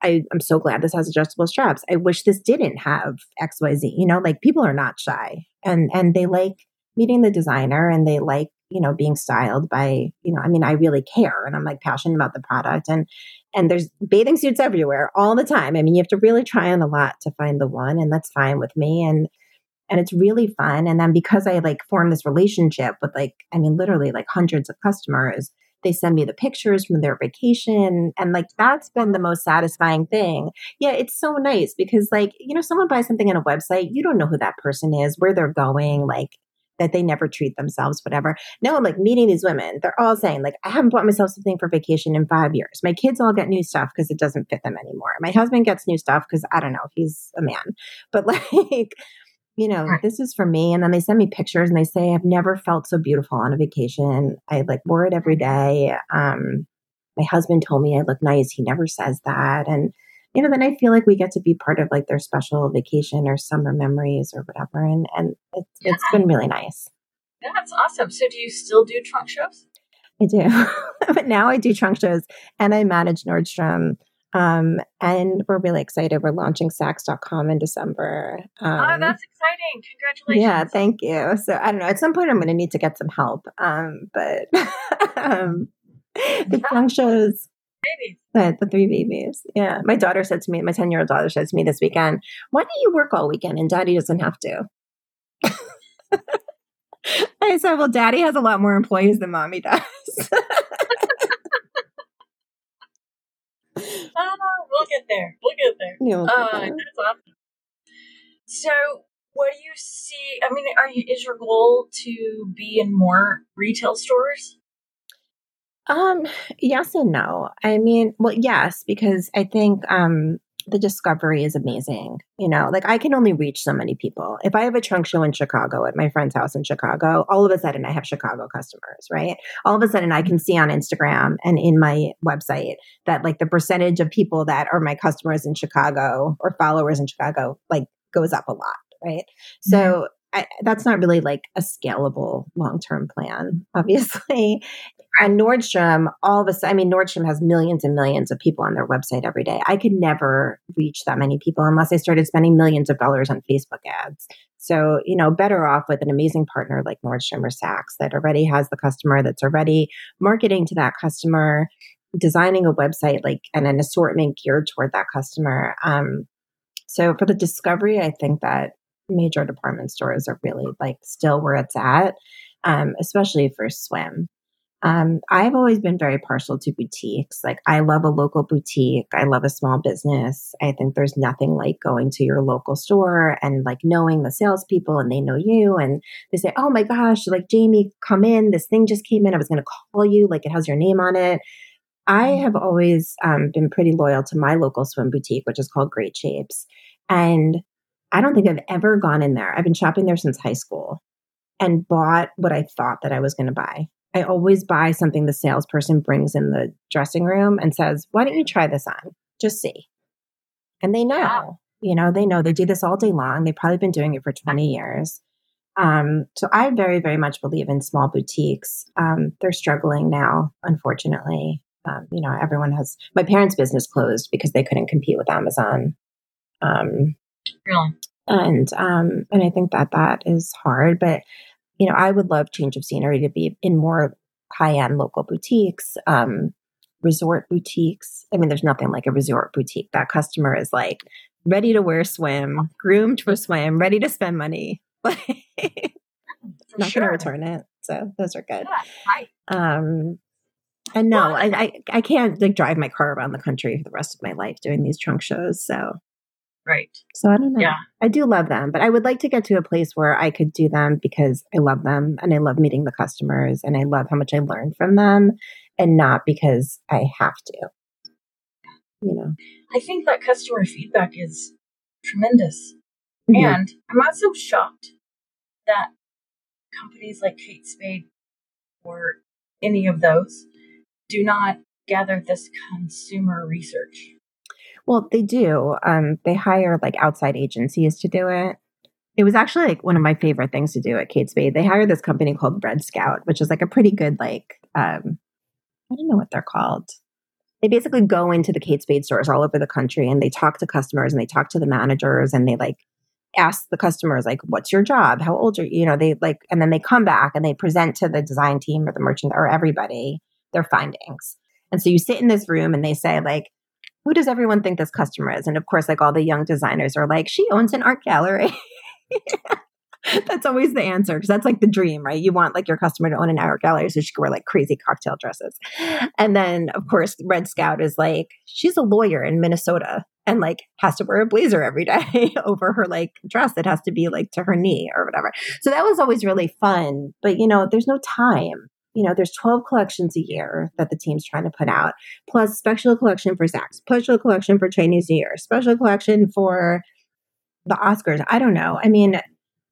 I, am so glad this has adjustable straps. I wish this didn't have XYZ. You know, like people are not shy and and they like meeting the designer and they like, you know, being styled by, you know, I mean, I really care and I'm like passionate about the product and and there's bathing suits everywhere all the time. I mean, you have to really try on a lot to find the one, and that's fine with me. And and it's really fun. And then because I like form this relationship with like, I mean, literally like hundreds of customers, they send me the pictures from their vacation. And like, that's been the most satisfying thing. Yeah, it's so nice because like, you know, someone buys something on a website, you don't know who that person is, where they're going, like, that they never treat themselves, whatever. No, I'm like meeting these women. They're all saying, like, I haven't bought myself something for vacation in five years. My kids all get new stuff because it doesn't fit them anymore. My husband gets new stuff because I don't know, he's a man. *laughs* But like, you know, right. this is for me. And then they send me pictures and they say, I've never felt so beautiful on a vacation. I like wore it every day. Um, my husband told me I look nice. He never says that. And, you know, then I feel like we get to be part of like their special vacation or summer memories or whatever. And, and it's, yeah. it's been really nice. That's awesome. So do you still do trunk shows? I do. *laughs* but now I do trunk shows and I manage Nordstrom um, and we're really excited. We're launching Saks.com in December. Oh, um, oh, that's exciting. Congratulations. Yeah, thank you. So I don't know. At some point, I'm going to need to get some help. Um, but *laughs* um, the trunk shows. Babies. The, the three babies. Yeah. My daughter said to me, my 10 year old daughter said to me this weekend, why do you work all weekend and daddy doesn't have to? *laughs* I said, well, daddy has a lot more employees than mommy does. *laughs* we'll get there. We'll get there. Yeah, we'll uh, there. That's awesome. So, what do you see? I mean, are you, is your goal to be in more retail stores? Um, yes and no. I mean, well, yes, because I think um the discovery is amazing. You know, like I can only reach so many people. If I have a trunk show in Chicago at my friend's house in Chicago, all of a sudden I have Chicago customers, right? All of a sudden I can see on Instagram and in my website that like the percentage of people that are my customers in Chicago or followers in Chicago like goes up a lot, right? Mm-hmm. So I, that's not really like a scalable long term plan, *laughs* obviously. And Nordstrom, all of a sudden, I mean, Nordstrom has millions and millions of people on their website every day. I could never reach that many people unless I started spending millions of dollars on Facebook ads. So, you know, better off with an amazing partner like Nordstrom or Saks that already has the customer, that's already marketing to that customer, designing a website like and an assortment geared toward that customer. Um, so for the discovery, I think that major department stores are really like still where it's at, um, especially for swim. Um, I've always been very partial to boutiques. Like, I love a local boutique. I love a small business. I think there's nothing like going to your local store and like knowing the salespeople and they know you and they say, Oh my gosh, like Jamie, come in. This thing just came in. I was going to call you. Like, it has your name on it. I have always um, been pretty loyal to my local swim boutique, which is called Great Shapes. And I don't think I've ever gone in there. I've been shopping there since high school and bought what I thought that I was going to buy. I always buy something the salesperson brings in the dressing room and says, Why don't you try this on? Just see. And they know, yeah. you know, they know they do this all day long. They've probably been doing it for 20 years. Um, so I very, very much believe in small boutiques. Um, they're struggling now, unfortunately. Um, you know, everyone has my parents' business closed because they couldn't compete with Amazon. Um, Really? And um, and I think that that is hard. But you know, I would love change of scenery to be in more high end local boutiques, um, resort boutiques. I mean, there's nothing like a resort boutique. That customer is like ready to wear swim, groomed for swim, ready to spend money. *laughs* Not sure. going to return it. So those are good. Yeah, um, and no, I, I, I can't like drive my car around the country for the rest of my life doing these trunk shows. So Right. So I don't know. Yeah. I do love them, but I would like to get to a place where I could do them because I love them and I love meeting the customers and I love how much I learned from them and not because I have to. You know. I think that customer feedback is tremendous. Mm-hmm. And I'm also shocked that companies like Kate Spade or any of those do not gather this consumer research well, they do. Um, they hire like outside agencies to do it. It was actually like one of my favorite things to do at Kate Spade. They hired this company called Red Scout, which is like a pretty good like um, I don't know what they're called. They basically go into the Kate Spade stores all over the country and they talk to customers and they talk to the managers and they like ask the customers like what's your job how old are you you know they like and then they come back and they present to the design team or the merchant or everybody their findings And so you sit in this room and they say, like, who does everyone think this customer is? And of course, like all the young designers are like, she owns an art gallery. *laughs* that's always the answer because that's like the dream, right? You want like your customer to own an art gallery so she can wear like crazy cocktail dresses. And then, of course, Red Scout is like, she's a lawyer in Minnesota and like has to wear a blazer every day *laughs* over her like dress that has to be like to her knee or whatever. So that was always really fun. But you know, there's no time you know, there's 12 collections a year that the team's trying to put out, plus special collection for Saks, special collection for Chinese New Year, special collection for the Oscars. I don't know. I mean,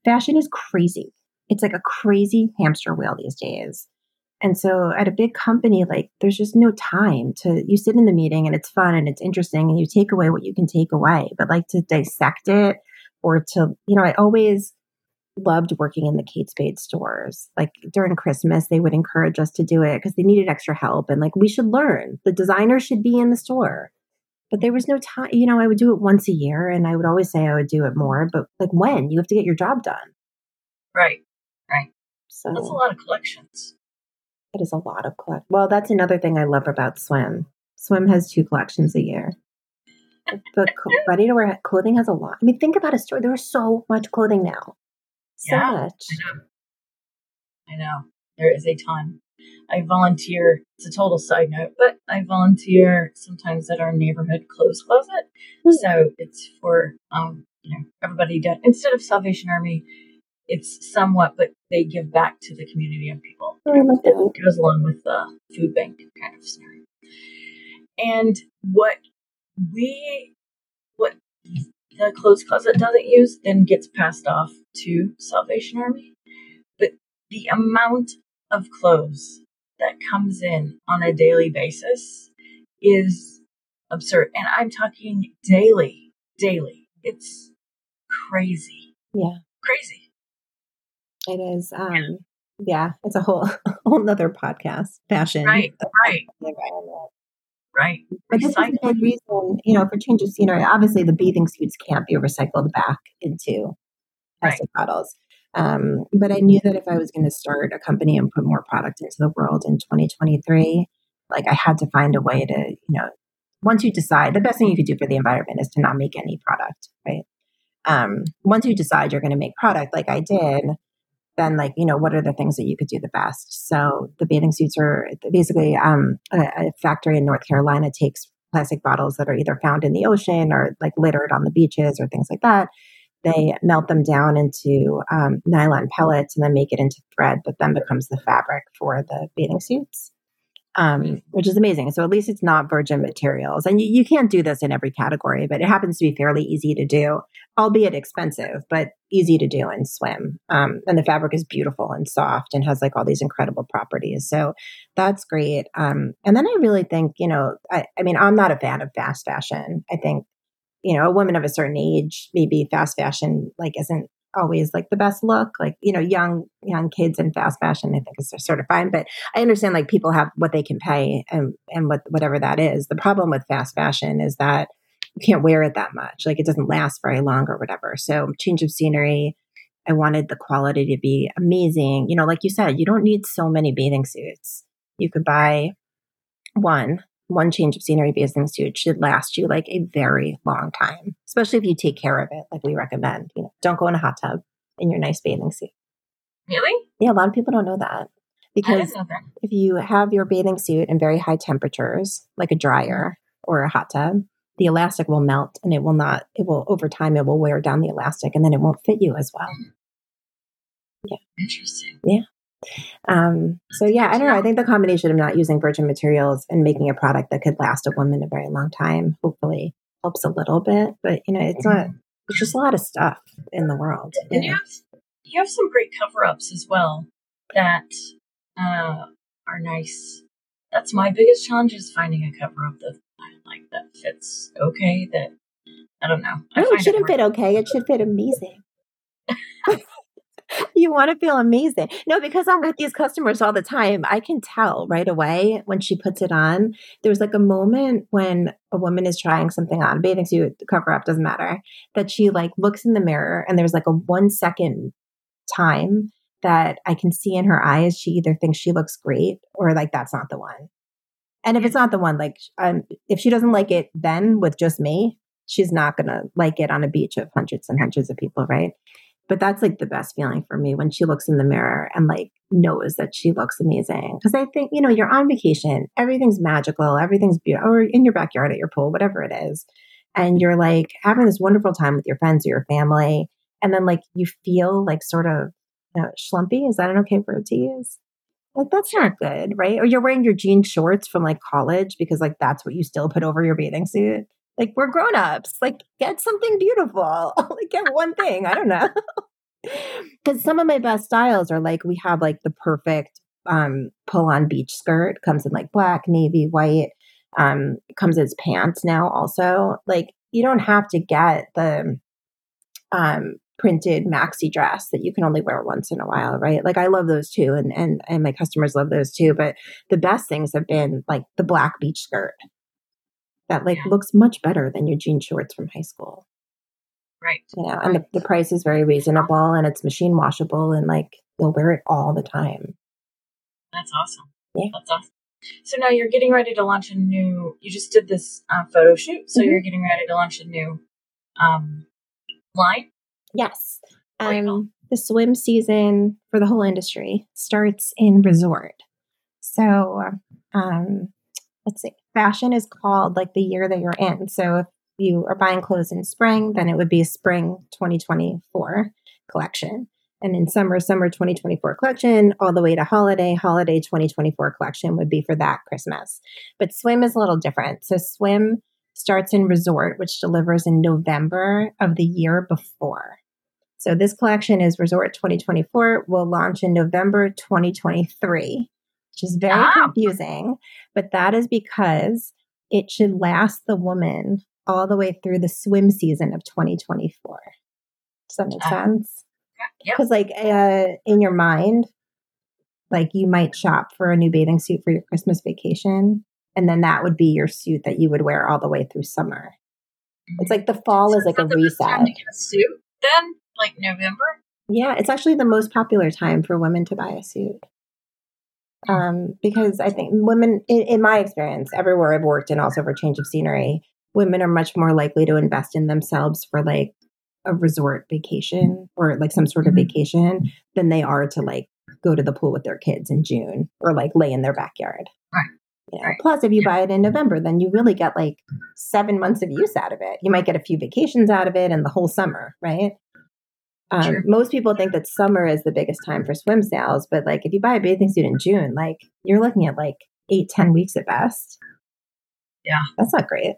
fashion is crazy. It's like a crazy hamster wheel these days. And so at a big company, like there's just no time to, you sit in the meeting and it's fun and it's interesting and you take away what you can take away. But like to dissect it or to, you know, I always, loved working in the Kate Spade stores. Like during Christmas, they would encourage us to do it because they needed extra help. And like, we should learn. The designer should be in the store. But there was no time, you know, I would do it once a year and I would always say I would do it more. But like, when? You have to get your job done. Right, right. So that's a lot of collections. It is a lot of collect. Well, that's another thing I love about Swim. Swim has two collections a year. but *laughs* ready to wear clothing has a lot. I mean, think about a store. There's so much clothing now. So yeah, much. I know. I know. There is a ton. I volunteer. It's a total side note, but I volunteer sometimes at our neighborhood clothes closet. Mm-hmm. So it's for um, you know everybody does instead of Salvation Army. It's somewhat, but they give back to the community of people. Oh. It goes along with the food bank kind of scenario. And what we, what the clothes closet doesn't use then gets passed off to Salvation Army. But the amount of clothes that comes in on a daily basis is absurd. And I'm talking daily, daily. It's crazy. Yeah. Crazy. It is. Um, yeah, it's a whole *laughs* whole nother podcast. Fashion. Right. Right. *laughs* Right. But this is a big reason, you know, for change of scenery. Obviously, the bathing suits can't be recycled back into plastic right. bottles. Um, but I knew that if I was going to start a company and put more product into the world in 2023, like I had to find a way to, you know, once you decide, the best thing you could do for the environment is to not make any product, right? Um, once you decide you're going to make product, like I did, then like you know what are the things that you could do the best so the bathing suits are basically um, a, a, factory in north carolina takes plastic bottles that are either found in the ocean or like littered on the beaches or things like that they melt them down into um, nylon pellets and then make it into thread that then becomes the fabric for the bathing suits um, which is amazing. So at least it's not virgin materials. And you, you, can't do this in every category, but it happens to be fairly easy to do, albeit expensive, but easy to do and swim. Um, and the fabric is beautiful and soft and has like all these incredible properties. So that's great. Um, and then I really think, you know, I, I mean, I'm not a fan of fast fashion. I think you know, a woman of a certain age, maybe fast fashion like isn't always like the best look. Like, you know, young young kids in fast fashion, I think is sort of fine. But I understand like people have what they can pay and and what whatever that is. The problem with fast fashion is that you can't wear it that much. Like it doesn't last very long or whatever. So change of scenery. I wanted the quality to be amazing. You know, like you said, you don't need so many bathing suits. You could buy one one change of scenery bathing suit should last you like a very long time, especially if you take care of it, like we recommend. You know, don't go in a hot tub in your nice bathing suit. Really? Yeah, a lot of people don't know that because know that. if you have your bathing suit in very high temperatures, like a dryer or a hot tub, the elastic will melt and it will not. It will over time it will wear down the elastic and then it won't fit you as well. Hmm. Yeah. Interesting. Yeah. Um, so yeah, I don't know. I think the combination of not using virgin materials and making a product that could last a woman a very long time hopefully helps a little bit. But you know, it's not. It's just a lot of stuff in the world. And you have you have some great cover ups as well that uh, are nice. That's my biggest challenge is finding a cover up that I like that fits okay. That I don't know. I no, it shouldn't it fit okay. It should fit amazing. *laughs* *laughs* you want to feel amazing. No, because I'm with these customers all the time. I can tell right away when she puts it on. There's like a moment when a woman is trying something on, bathing suit, cover up, doesn't matter, that she like looks in the mirror and there's like a one second time that I can see in her eyes. She either thinks she looks great or like that's not the one. And if it's not the one, like, um, if she doesn't like it then with just me, she's not going to like it on a beach of hundreds and hundreds of people, right? But that's like the best feeling for me when she looks in the mirror and like knows that she looks amazing. Cause I think, you know, you're on vacation, everything's magical, everything's beautiful, or in your backyard at your pool, whatever it is. And mm-hmm. you're like having this wonderful time with your friends or your family. And then like you feel like sort of you know, schlumpy. Is that an okay word to use? Like that's not good, right? Or you're wearing your jean shorts from like college because like that's what you still put over your bathing suit. Like we're grown ups. Like get something beautiful. *laughs* like get one thing. I don't know. *laughs* Because some of my best styles are like we have like the perfect um, pull on beach skirt comes in like black, navy, white. Um, comes as pants now also. Like you don't have to get the um printed maxi dress that you can only wear once in a while, right? Like I love those too, and and and my customers love those too. But the best things have been like the black beach skirt that like yeah. looks much better than your jean shorts from high school. Right. You know, and the, the price is very reasonable and it's machine washable and like you'll wear it all the time. That's awesome. Yeah. That's awesome. So now you're getting ready to launch a new, you just did this uh, photo shoot. So mm-hmm. you're getting ready to launch a new um, line? Yes. Um, the swim season for the whole industry starts in resort. So um, let's see, fashion is called like the year that you're in. So if you are buying clothes in spring, then it would be spring 2024 collection. And in summer, summer 2024 collection, all the way to holiday, holiday 2024 collection would be for that Christmas. But swim is a little different. So swim starts in resort, which delivers in November of the year before. So this collection is Resort 2024, will launch in November 2023 which is very ah. confusing. But that is because it should last the woman all the way through the swim season of 2024. Does that make uh, sense? Because, yep. like, uh, in your mind, like you might shop for a new bathing suit for your Christmas vacation, and then that would be your suit that you would wear all the way through summer. It's like the fall so is like a reset. Time to get a suit then, like November. Yeah, it's actually the most popular time for women to buy a suit um, because I think women, in, in, my experience, everywhere I've worked and also for change of scenery, women are much more likely to invest in themselves for like a resort vacation or like some sort of mm-hmm. vacation than they are to like go to the pool with their kids in June or like lay in their backyard. Right. You know, right. Plus, if you buy it in November, then you really get like seven months of use out of it. You might get a few vacations out of it and the whole summer, right? Um. Most people think that summer is the biggest time for swim sales, but like if you buy a bathing suit in June, like you're looking at like eight, ten weeks at best. Yeah, that's not great.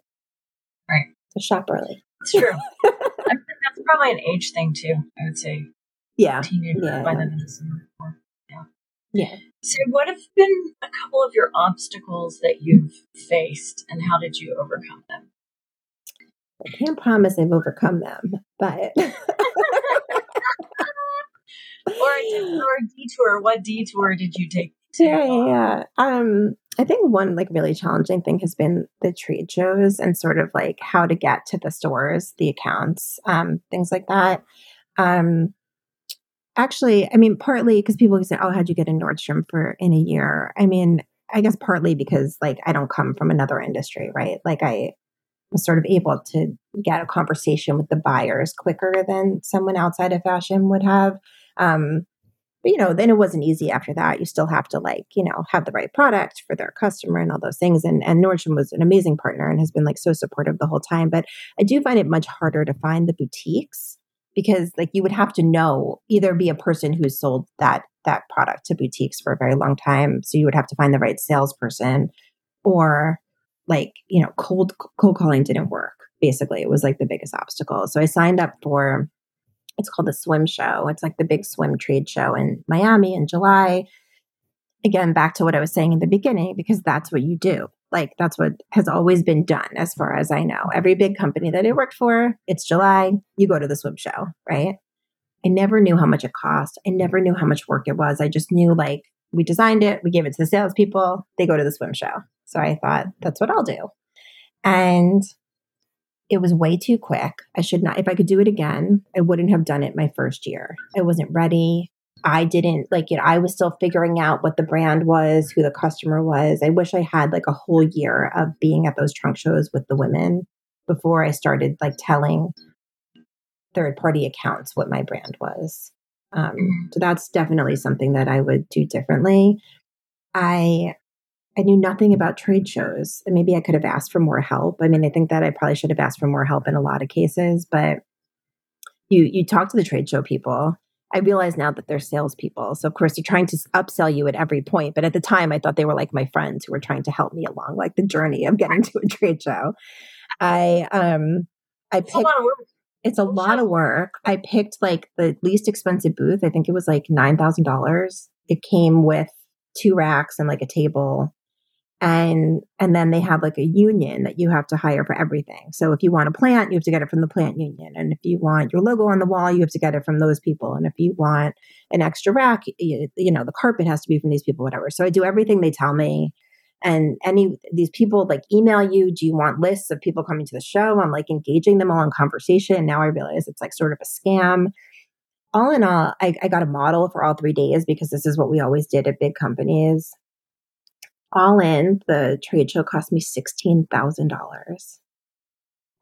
Right. So shop early. It's true. *laughs* that's probably an age thing too. I would say. Yeah. Teenagers yeah. them in the summer. Yeah. Yeah. So, what have been a couple of your obstacles that you've faced, and how did you overcome them? I can't promise I've overcome them, but *laughs* or, a detour. What detour did you take? Yeah, yeah, yeah. Um, I think one like really challenging thing has been the trade shows and sort of like how to get to the stores, the accounts, um, things like that. Um, actually, I mean, partly because people say, "Oh, how'd you get in Nordstrom for in a year?" I mean, I guess partly because like I don't come from another industry, right? Like I was sort of able to get a conversation with the buyers quicker than someone outside of fashion would have. Um, but, you know, then it wasn't easy after that. You still have to like, you know, have the right product for their customer and all those things. And and Nordstrom was an amazing partner and has been like so supportive the whole time. But I do find it much harder to find the boutiques because like you would have to know either be a person who's sold that that product to boutiques for a very long time. So you would have to find the right salesperson or like, you know, cold cold calling didn't work. Basically, it was like the biggest obstacle. So I signed up for it's called the Swim Show. It's like the big swim trade show in Miami in July. Again, back to what I was saying in the beginning, because that's what you do. Like that's what has always been done, as far as I know. Every big company that I worked for, it's July, you go to the swim show, right? I never knew how much it cost. I never knew how much work it was. I just knew like we designed it, we gave it to the salespeople, they go to the swim show. So I thought that's what I'll do. And it was way too quick. I should not, if I could do it again, I wouldn't have done it my first year. I wasn't ready. I didn't like it. I was still figuring out what the brand was, who the customer was. I wish I had like a whole year of being at those trunk shows with the women before I started like telling third party accounts what my brand was. Um, so that's definitely something that I would do differently. I I knew nothing about trade shows, and maybe I could have asked for more help. I mean, I think that I probably should have asked for more help in a lot of cases, but you you talk to the trade show people. I realize now that they're salespeople, so of course they're trying to upsell you at every point. But at the time, I thought they were like my friends who were trying to help me along, like the journey of *laughs* getting to a trade show. I um I picked. It's a lot of work. I picked like the least expensive booth. I think it was like nine thousand dollars. It came with two racks and like a table and and then they have like a union that you have to hire for everything. So if you want a plant you have to get it from the plant union. And if you want your logo on the wall you have to get it from those people. And if you want an extra rack you, you know the carpet has to be from these people whatever. So i do everything they tell me. And any these people like email you do you want lists of people coming to the show? I'm like engaging them all in conversation. Now i realize it's like sort of a scam. All in all I, I got a model for all three days because this is what we always did at big companies all in, the trade show cost me $16,000.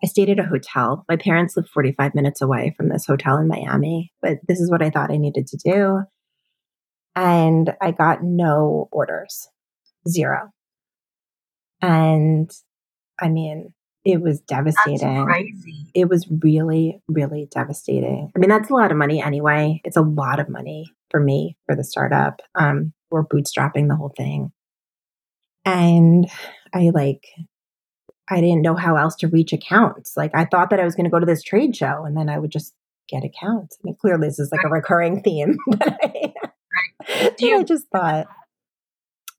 I stayed at a hotel. My parents live 45 minutes away from this hotel in Miami, but this is what I thought I needed to do. And I got no orders, zero. And I mean, it was devastating. It was really, really devastating. I mean, that's a lot of money anyway. It's a lot of money for me for the startup. Um, we're bootstrapping the whole thing. And I like, I didn't know how else to reach accounts. Like, I thought that I was going to go to this trade show and then I would just get accounts. I mean, clearly this is like a recurring theme. *laughs* But I, you, I just thought,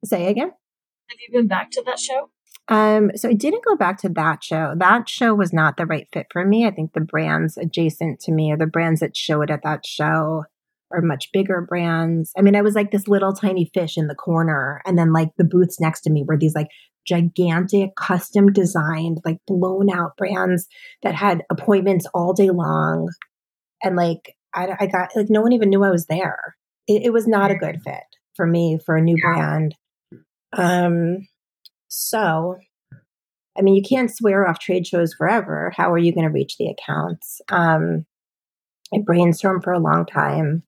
say again. Have you been back to that show? Um, so I didn't go back to that show. That show was not the right fit for me. I think the brands adjacent to me or the brands that showed at that show or much bigger brands. I mean, I was like this little tiny fish in the corner. And then like the booths next to me were these like gigantic, custom designed, like blown out brands that had appointments all day long. And like, I, I got like, no one even knew I was there. It, it was not a good fit for me for a new brand. Um, so, I mean, you can't swear off trade shows forever. How are you going to reach the accounts? Um, I brainstormed for a long time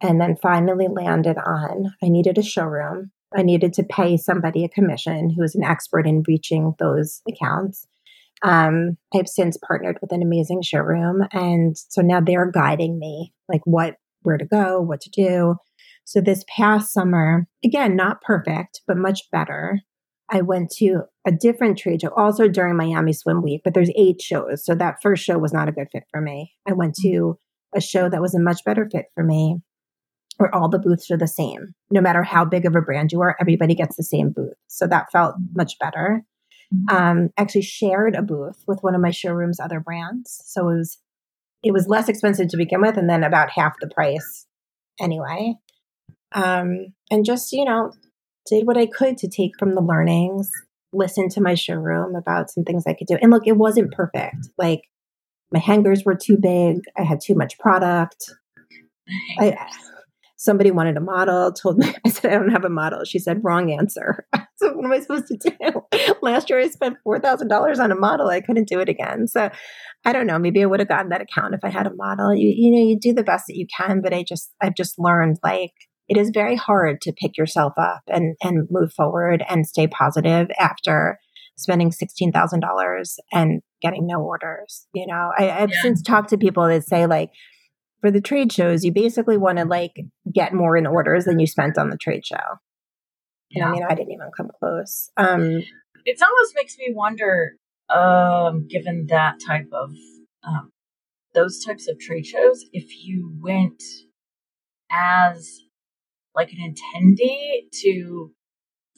and then finally landed on I needed a showroom. I needed to pay somebody a commission who was an expert in reaching those accounts. Um, I've since partnered with an amazing showroom, and so now they're guiding me, like what, where to go, what to do. So this past summer, again, not perfect, but much better. I went to a different trade show also during Miami Swim Week, but there's eight shows. So that first show was not a good fit for me. I went to a show that was a much better fit for me where all the booths are the same. No matter how big of a brand you are, everybody gets the same booth. So that felt much better. Mm-hmm. Um, actually shared a booth with one of my showroom's other brands. So it was it was less expensive to begin with and then about half the price anyway. Um, and just, you know, did what I could to take from the learnings, listen to my showroom about some things I could do. And look, it wasn't perfect. Like my hangers were too big. I had too much product. I, somebody wanted a model, told me, *laughs* I said, I don't have a model. She said, wrong answer. *laughs* so what am I supposed to do? *laughs* Last year I spent $4,000 on a model. I couldn't do it again. So I don't know. Maybe I would have gotten that account if I had a model. You, you know, you do the best that you can, but I just, I've just learned like, it is very hard to pick yourself up and, and move forward and stay positive after spending $16,000 and getting no orders. You know, I, have yeah. since talked to people that say like, for the trade shows, you basically want to like get more in orders than you spent on the trade show. Yeah. I mean, I didn't even come close. Um, it almost makes me wonder, um, given that type of, um, those types of trade shows, if you went as like an attendee to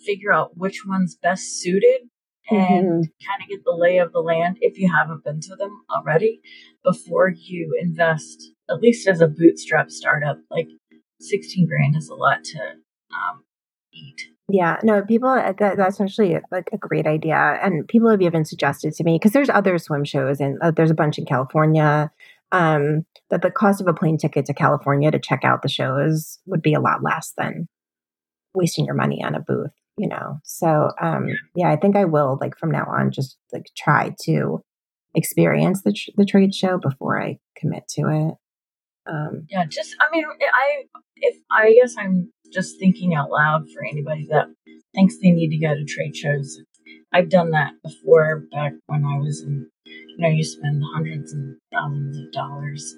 figure out which one's best suited and mm-hmm. kind of get the lay of the land if you haven't been to them already before you invest at least as a bootstrap startup, like 16 grand is a lot to um, eat. Yeah, no, people, uh, that, that's actually like a great idea. And people have even suggested to me, because there's other swim shows and uh, there's a bunch in California. Um, that the cost of a plane ticket to California to check out the shows would be a lot less than wasting your money on a booth, you know. So um yeah, I think I will like from now on just like try to experience the tr- the trade show before I commit to it. Um Yeah, just I mean I if I guess I'm just thinking out loud for anybody that thinks they need to go to trade shows. I've done that before back when I was in you know, you spend hundreds and thousands of dollars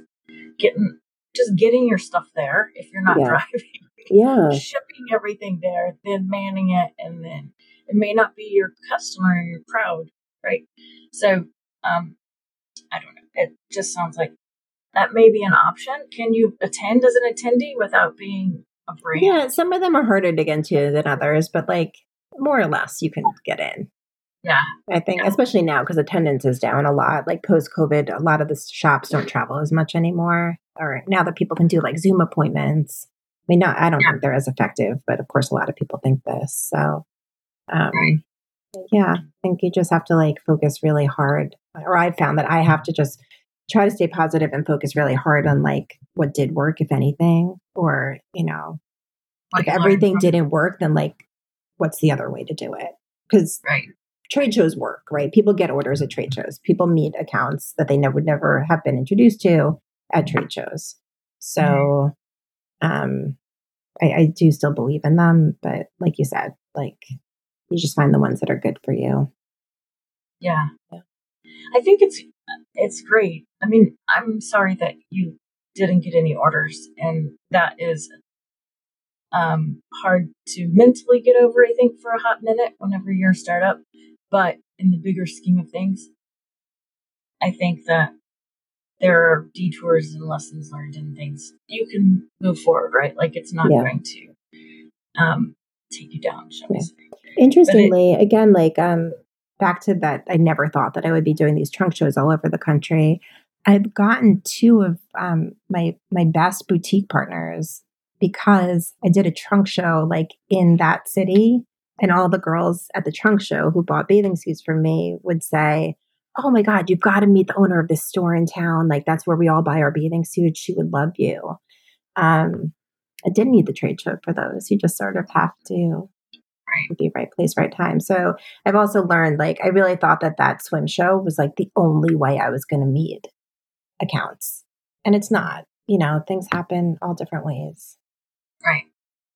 getting just getting your stuff there if you're not yeah. *laughs* driving. Yeah. Shipping everything there, then manning it, and then it may not be your customer and you're proud, right? So, um, I don't know. It just sounds like that may be an option. Can you attend as an attendee without being a brand? Yeah, some of them are harder to get into than others, but like more or less you can get in. Yeah. I think, yeah. especially now because attendance is down a lot. Like post COVID, a lot of the shops don't travel as much anymore. Or now that people can do like Zoom appointments. I mean, not, I don't yeah. think they're as effective, but of course, a lot of people think this. So, um, right. yeah, I think you just have to like focus really hard. Or I found that I have to just try to stay positive and focus really hard on like what did work, if anything, or, you know, if everything didn't work, then like, what's the other way to do it? Because right trade shows work, right? People get orders at trade shows. People meet accounts that they never would never have been introduced to at trade shows. So um I, I do still believe in them, but like you said, like you just find the ones that are good for you. Yeah. yeah. I think it's it's great. I mean, I'm sorry that you didn't get any orders and that is um, hard to mentally get over, I think, for a hot minute whenever you're a startup. But in the bigger scheme of things, I think that there are detours and lessons learned and things you can move forward, right? Like it's not yeah. going to um, take you down, shall yeah. we say. Interestingly, it, again, like um, back to that, I never thought that I would be doing these trunk shows all over the country. I've gotten two of um, my my best boutique partners because I did a trunk show like in that city and all the girls at the trunk show who bought bathing suits from me would say, Oh my God, you've got to meet the owner of this store in town. Like that's where we all buy our bathing suits. She would love you. Um, I didn't need the trade show for those. You just sort of have to be right place, right time. So I've also learned, like, I really thought that that swim show was like the only way I was going to meet accounts. And it's not, you know, things happen all different ways. Right.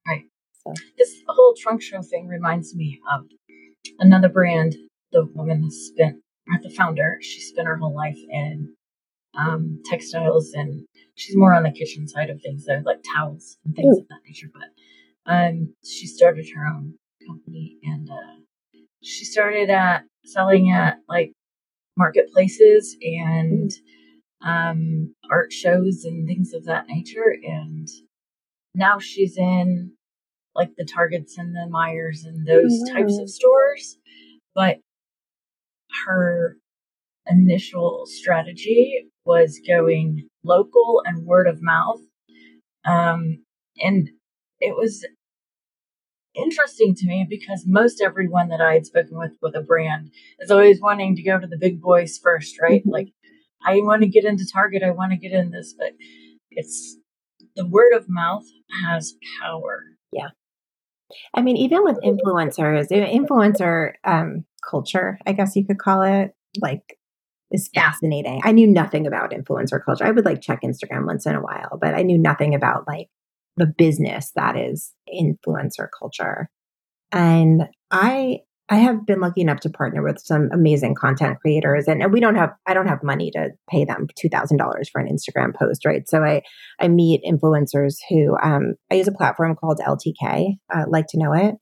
Right. So. This whole trunk show thing reminds me of another brand. The woman has spent, the founder, she spent her whole life in um, textiles, and she's more on the kitchen side of things, though, like towels and things Ooh. of that nature. But um, she started her own company, and uh, she started at selling at like marketplaces and um, art shows and things of that nature, and now she's in like the Targets and the Meijers and those mm-hmm. types of stores. But her initial strategy was going local and word of mouth. Um, and it was interesting to me because most everyone that I had spoken with with a brand is always wanting to go to the big boys first, right? Mm-hmm. Like, I want to get into Target, I want to get in this, but it's the word of mouth has power. Yeah. I mean, even with influencers, influencer um, culture, I guess you could call it, like, is fascinating. I knew nothing about influencer culture. I would like check Instagram once in a while, but I knew nothing about like the business that is influencer culture. And I I have been lucky enough to partner with some amazing content creators and we don't have I don't have money to pay them $2000 for an Instagram post, right? So I I meet influencers who um I use a platform called LTK, uh, like to know it.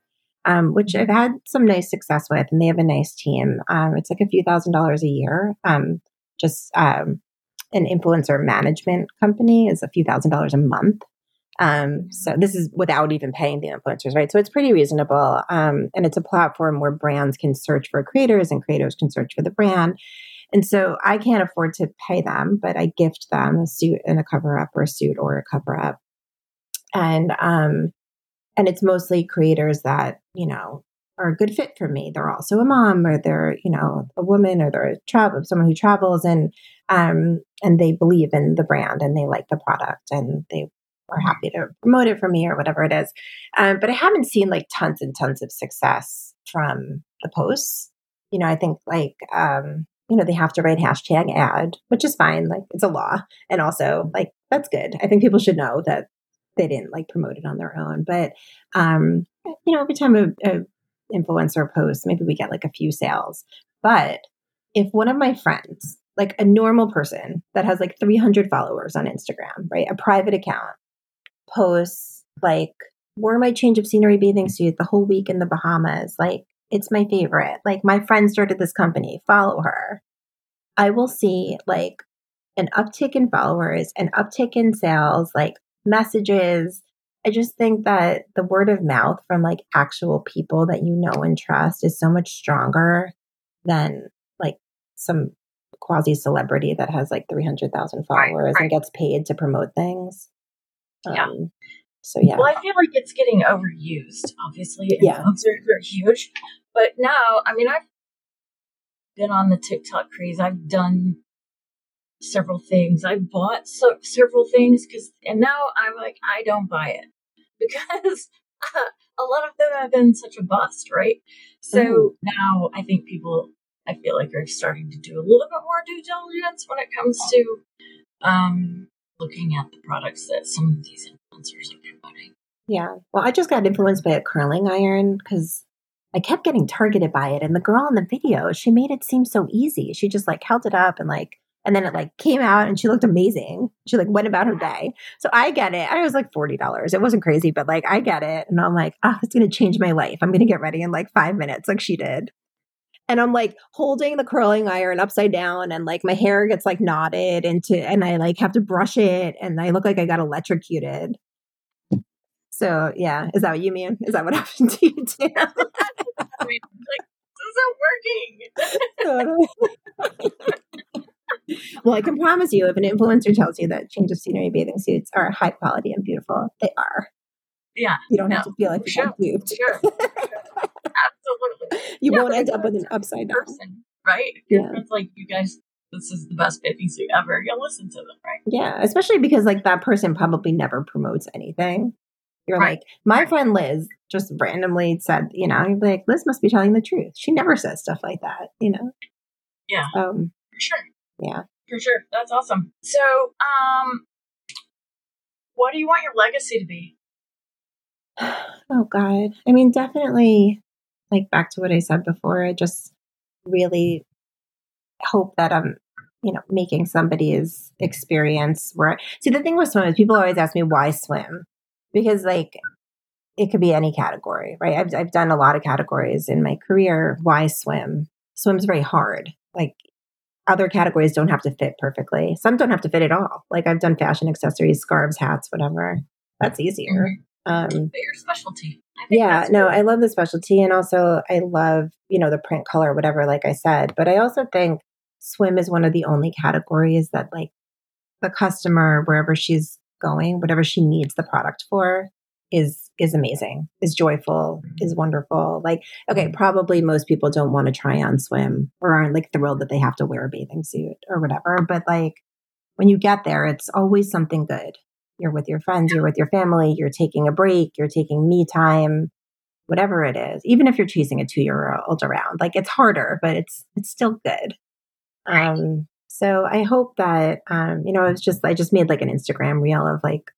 Um, which I've had some nice success with, and they have a nice team. Um, it's like a few thousand dollars a year. Um, just um, an influencer management company is a few thousand dollars a month. Um, so this is without even paying the influencers, right? So it's pretty reasonable. Um, and it's a platform where brands can search for creators and creators can search for the brand. And so I can't afford to pay them, but I gift them a suit and a cover up or a suit or a cover up. And, um, and it's mostly creators that, you know, are a good fit for me. They're also a mom or they're, you know, a woman or they're a travel someone who travels and um and they believe in the brand and they like the product and they are happy to promote it for me or whatever it is. Um, but I haven't seen like tons and tons of success from the posts. You know, I think like um, you know, they have to write hashtag ad, which is fine. Like it's a law. And also like that's good. I think people should know that they didn't like promote it on their own. But um, you know, every time a, a influencer posts, maybe we get like a few sales. But if one of my friends, like a normal person that has like 300 followers on Instagram, right, a private account, posts like wore my change of scenery bathing suit the whole week in the Bahamas, like it's my favorite. Like my friend started this company, follow her. I will see like an uptick in followers, an uptick in sales, like messages. I just think that the word of mouth from like actual people that you know and trust is so much stronger than like some quasi celebrity that has like 300,000 followers right, right. and gets paid to promote things. Yeah. Um, so yeah. Well, I feel like it's getting overused. Obviously, yeah, are, are huge, but now, I mean, I've been on the TikTok craze. I've done several things. I bought so, several things because, and now I'm like, I don't buy it *laughs* because a lot of them have been such a bust, right? So mm. now I think people, I feel like are starting to do a little bit more due diligence when it comes to um, looking at the products that some of these influencers are promoting. Yeah. Well, I just got influenced by a curling iron because I kept getting targeted by it. And the girl in the video, she made it seem so easy. She just like held it up and like, and then it like came out and she looked amazing. She like went about her day. So I get it. I was like $40. It wasn't crazy, but like I get it. And I'm like, oh, it's going to change my life. I'm going to get ready in like five minutes, like she did. And I'm like holding the curling iron upside down and like my hair gets like knotted into, and I like have to brush it and I look like I got electrocuted. So yeah, is that what you mean? Is that what *laughs* happened to you too? *laughs* Like, this isn't working. *laughs* *laughs* well, I can promise you, if an influencer tells you that change of scenery bathing suits are high quality and beautiful, they are. Yeah. You don't no, have to feel like you're sure, duped. Sure. Absolutely. *laughs* You yeah, won't end up with an upside down. Person, right? Yeah. It's like you guys this is the best bathing suit ever. You'll listen to them, right? Yeah, especially because like that person probably never promotes anything. You're right. like, my friend Liz just randomly said, you know, like, Liz must be telling the truth. She never says stuff like that, you know? Yeah. Um, for sure. Yeah. For sure. That's awesome. So, um, what do you want your legacy to be? *sighs* Oh, God. I mean, definitely, like, back to what I said before, I just really hope that I'm you know, making somebody's experience where see the thing with swim is people always ask me why swim because like it could be any category, right? I've, I've done a lot of categories in my career. Why swim? Swim's very hard. Like other categories don't have to fit perfectly. Some don't have to fit at all. Like I've done fashion accessories, scarves, hats, whatever. That's easier. Mm-hmm. Um, but your specialty. Yeah, no, I love the specialty. And also I love, you know, the print color, whatever, like I said. But I also think swim is one of the only categories that like the customer, wherever she's going, whatever she needs the product for is is amazing, is joyful, is wonderful. Like, okay, probably most people don't want to try on swim or aren't like thrilled that they have to wear a bathing suit or whatever. But like when you get there, it's always something good. You're with your friends, you're with your family, you're taking a break, you're taking me time, whatever it is. Even if you're chasing a two year old around, like it's harder, but it's it's still good. Um, so I hope that, um, you know, I was just, I just made like an Instagram reel of like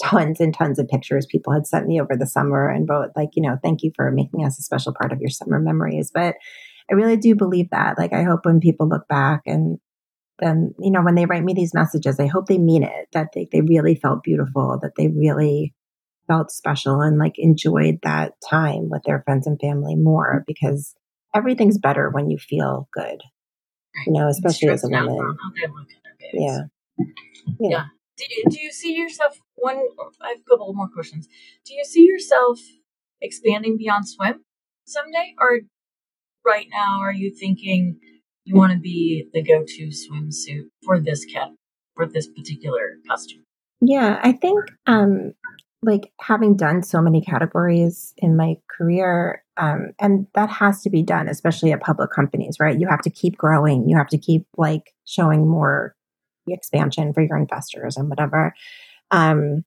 tons and tons of pictures people had sent me over the summer and wrote like, you know, thank you for making us a special part of your summer memories. But I really do believe that. Like, I hope when people look back and then, you know, when they write me these messages, I hope they mean it, that they, they really felt beautiful, that they really felt special and like enjoyed that time with their friends and family more because everything's better when you feel good you know, especially as a woman. Yeah. yeah. Yeah. Do you, do you see yourself one I have a couple more questions. Do you see yourself expanding beyond swim someday or right now are you thinking you want to be the go-to swimsuit for this cat for this particular costume? Yeah, I think um like having done so many categories in my career, um, and that has to be done, especially at public companies, right? You have to keep growing. You have to keep like showing more expansion for your investors and whatever. Um,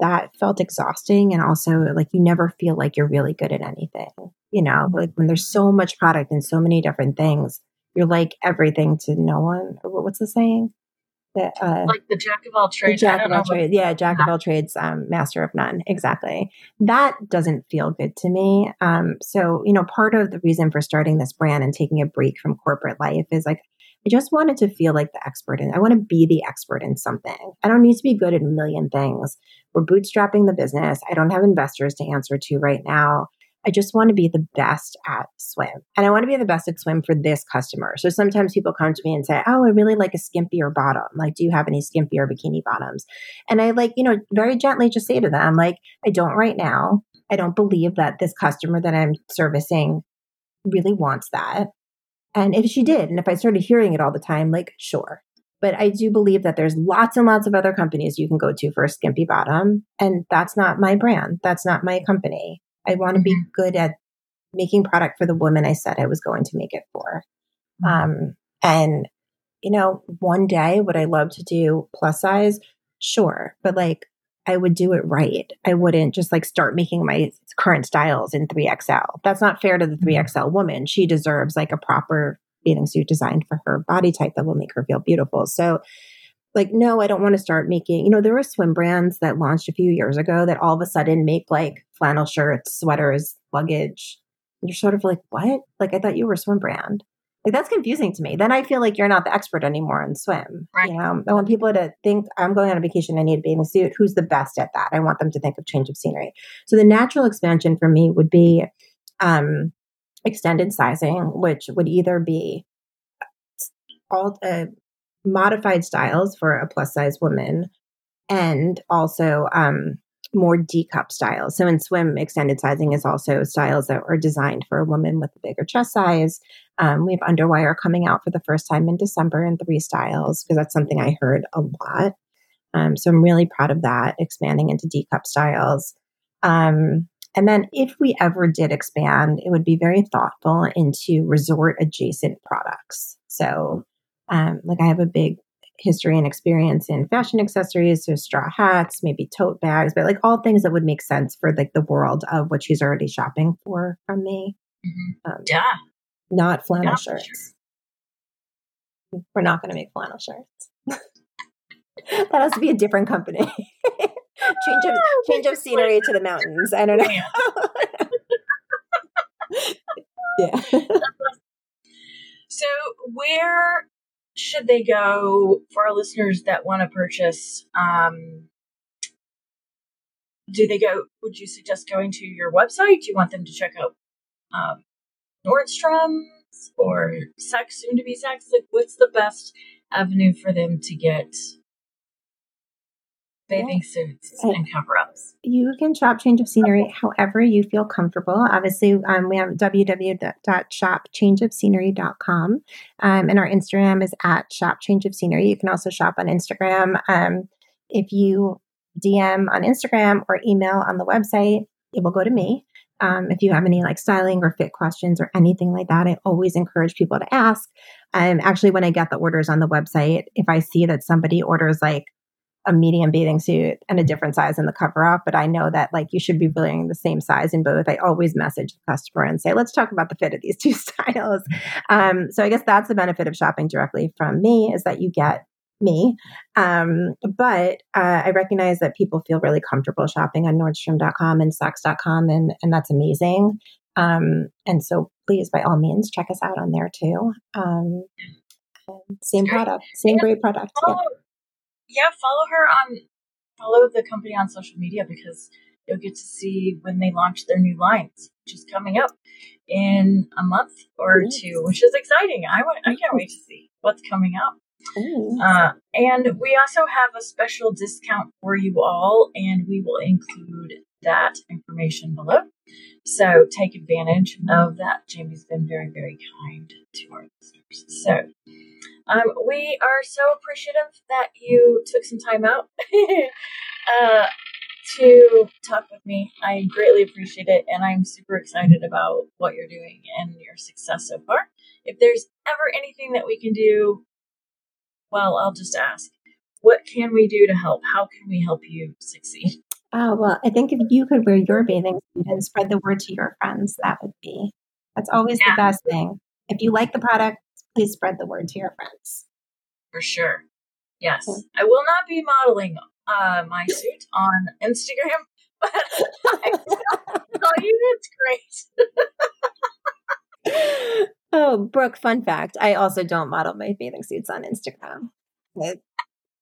that felt exhausting and also like you never feel like you're really good at anything you know? Like when there's so much product and so many different things you're like everything to no one. What's the saying? That uh, like the jack of all trades. Jack of all trades yeah jack of *laughs* all trades um, master of none. Exactly. That doesn't feel good to me. Um, so you know part of the reason for starting this brand and taking a break from corporate life is like I just wanted to feel like the expert and I want to be the expert in something. I don't need to be good at a million things. We're bootstrapping the business. I don't have investors to answer to right now. I just want to be the best at swim. And I want to be the best at swim for this customer. So sometimes people come to me and say, Oh, I really like a skimpier bottom. Like, do you have any skimpier bikini bottoms? And I like, you know, very gently just say to them, like, I don't right now. I don't believe that this customer that I'm servicing really wants that. And if she did, and if I started hearing it all the time, like, sure. But I do believe that there's lots and lots of other companies you can go to for a skimpy bottom. And that's not my brand. That's not my company. I want to be mm-hmm. good at making product for the woman I said I was going to make it for. Mm-hmm. Um, and, you know, one day would I love to do plus size? Sure. But like, I would do it right. I wouldn't just like start making my current styles in 3XL. That's not fair to the 3XL mm-hmm. woman. She deserves like a proper bathing suit designed for her body type that will make her feel beautiful. So, like, no, I don't want to start making, you know, there were swim brands that launched a few years ago that all of a sudden make like flannel shirts, sweaters, luggage. You're sort of like, what? Like, I thought you were a swim brand. Like that's confusing to me. Then I feel like you're not the expert anymore in swim. Right. You know, I want people to think I'm going on a vacation. I need to be in a bathing suit. Who's the best at that? I want them to think of change of scenery. So the natural expansion for me would be um, extended sizing, which would either be all uh, modified styles for a plus size woman, and also um, more D cup styles. So in swim, extended sizing is also styles that are designed for a woman with a bigger chest size. Um, we have underwire coming out for the first time in December in three styles because that's something I heard a lot. Um, so I'm really proud of that, expanding into D cup styles. Um, and then if we ever did expand, it would be very thoughtful into resort adjacent products. So, um, like I have a big history and experience in fashion accessories, so straw hats, maybe tote bags, but like all things that would make sense for like the world of what she's already shopping for from me. Mm-hmm. Um, yeah. Not flannel yeah, shirts. Sure. We're not going to make flannel shirts. *laughs* that has to be a different company. *laughs* change of *laughs* change of scenery to the mountains. I don't know. yeah. so where should they go for our listeners that want to purchase? Um, do they go? Would you suggest going to your website? Do you want them to check out um, Nordstrom's or Saks, soon to be Sex? Like, what's the best avenue for them to get bathing suits and cover ups. You can shop change of scenery however you feel comfortable. Obviously, um, we have www.shopchangeofscenery.com um, and our Instagram is at shop change of scenery. You can also shop on Instagram. Um, if you DM on Instagram or email on the website, it will go to me. Um, if you have any like styling or fit questions or anything like that, I always encourage people to ask. Um, actually, when I get the orders on the website, if I see that somebody orders like a medium bathing suit and a different size in the cover up, but I know that like you should be wearing the same size in both. I always message the customer and say, let's talk about the fit of these *laughs* two styles. Um, so I guess that's the benefit of shopping directly from me is that you get me. Um, but uh, I recognize that people feel really comfortable shopping on Nordstrom.com and Saks.com, and, and that's amazing. Um, and so please, by all means, check us out on there too. Um, same product, same great product. Yeah yeah, follow her on follow the company on social media because you'll get to see when they launch their new lines, which is coming up in a month or two, which is exciting. I, w- I can't wait to see what's coming up. Uh, and we also have a special discount for you all, and we will include that information below. So take advantage of that. Jamie's been very, very kind to our listeners. So um, we are so appreciative that you took some time out *laughs* uh, to talk with me. I greatly appreciate it, and I'm super excited about what you're doing and your success so far. If there's ever anything that we can do, well, I'll just ask. What can we do to help? How can we help you succeed? Oh, *laughs* well, I think if you could wear your bathing suit and spread the word to your friends, that would be, that's always yeah. the best thing. If you like the product, please spread the word to your friends. For sure. Yes. I will not be modeling uh, my *laughs* suit on Instagram, *laughs* but I *laughs* tell you it's great. oh, Brooke, fun fact. I also don't model my bathing suits on Instagram. I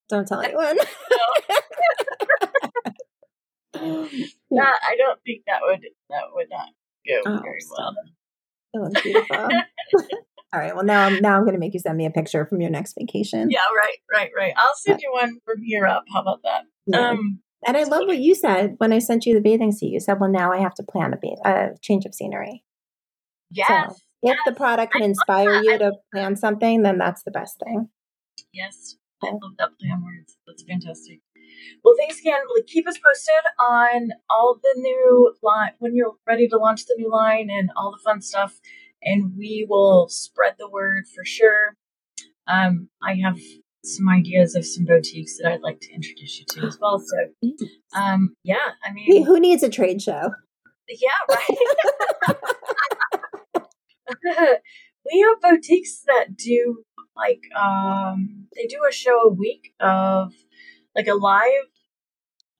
don't tell anyone. yeah, I don't think that would that would not go oh, very well. Oh, beautiful. All right. Well, now I'm now I'm going to make you send me a picture from your next vacation. Yeah. Right. Right. Right. I'll send you one from here up. How about that? Yeah. Um, and I love what you said when I sent you the bathing suit. You said, "Well, now I have to plan a, ba- change of scenery." Yes. So if yes. the product can inspire you to plan something, then that's the best thing. Yes, I love that plan words. That's fantastic. Well, thanks again. Like, keep us posted on all the new line when you're ready to launch the new line and all the fun stuff and we will spread the word for sure. Um, I have some ideas of some boutiques that I'd like to introduce you to as well. So, *gasps* um, yeah, I mean, who needs a trade show? Yeah, right. *laughs* we have boutiques that do like um they do a show a week of like a live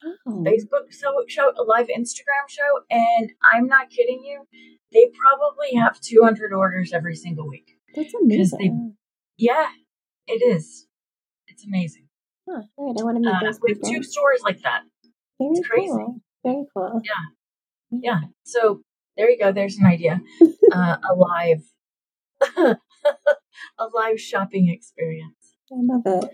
oh. Facebook show, show, a live Instagram show, and I'm not kidding you they probably have 200 orders every single week. That's amazing. They, yeah, it is. It's amazing. Huh, all right, I want to meet uh, those We have two stores like that. Very it's crazy. Cool. Very cool. Yeah. Yeah. So there you go. There's an idea. *laughs* uh, a live, *laughs* a live shopping experience. I love it.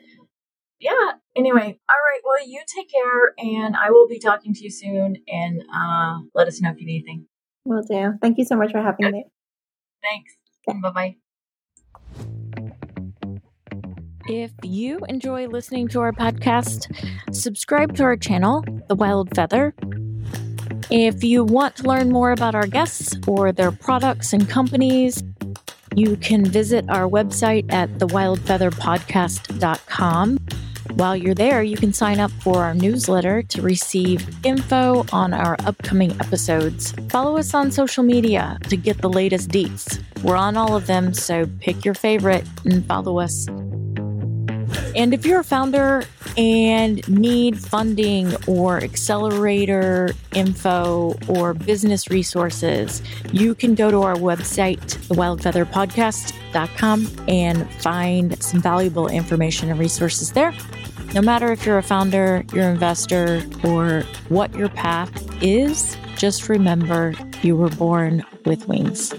Yeah. Anyway, all right. Well, you take care, and I will be talking to you soon. And uh, let us know if you need anything. Will do. Thank you so much for having me. Thanks. Okay. Bye bye. If you enjoy listening to our podcast, subscribe to our channel, The Wild Feather. If you want to learn more about our guests or their products and companies, you can visit our website at thewildfeatherpodcast.com. While you're there, you can sign up for our newsletter to receive info on our upcoming episodes. Follow us on social media to get the latest deets. We're on all of them, so pick your favorite and follow us. And if you're a founder and need funding or accelerator info or business resources, you can go to our website, thewildfeatherpodcast.com, and find some valuable information and resources there. No matter if you're a founder, you're an investor, or what your path is, just remember you were born with wings.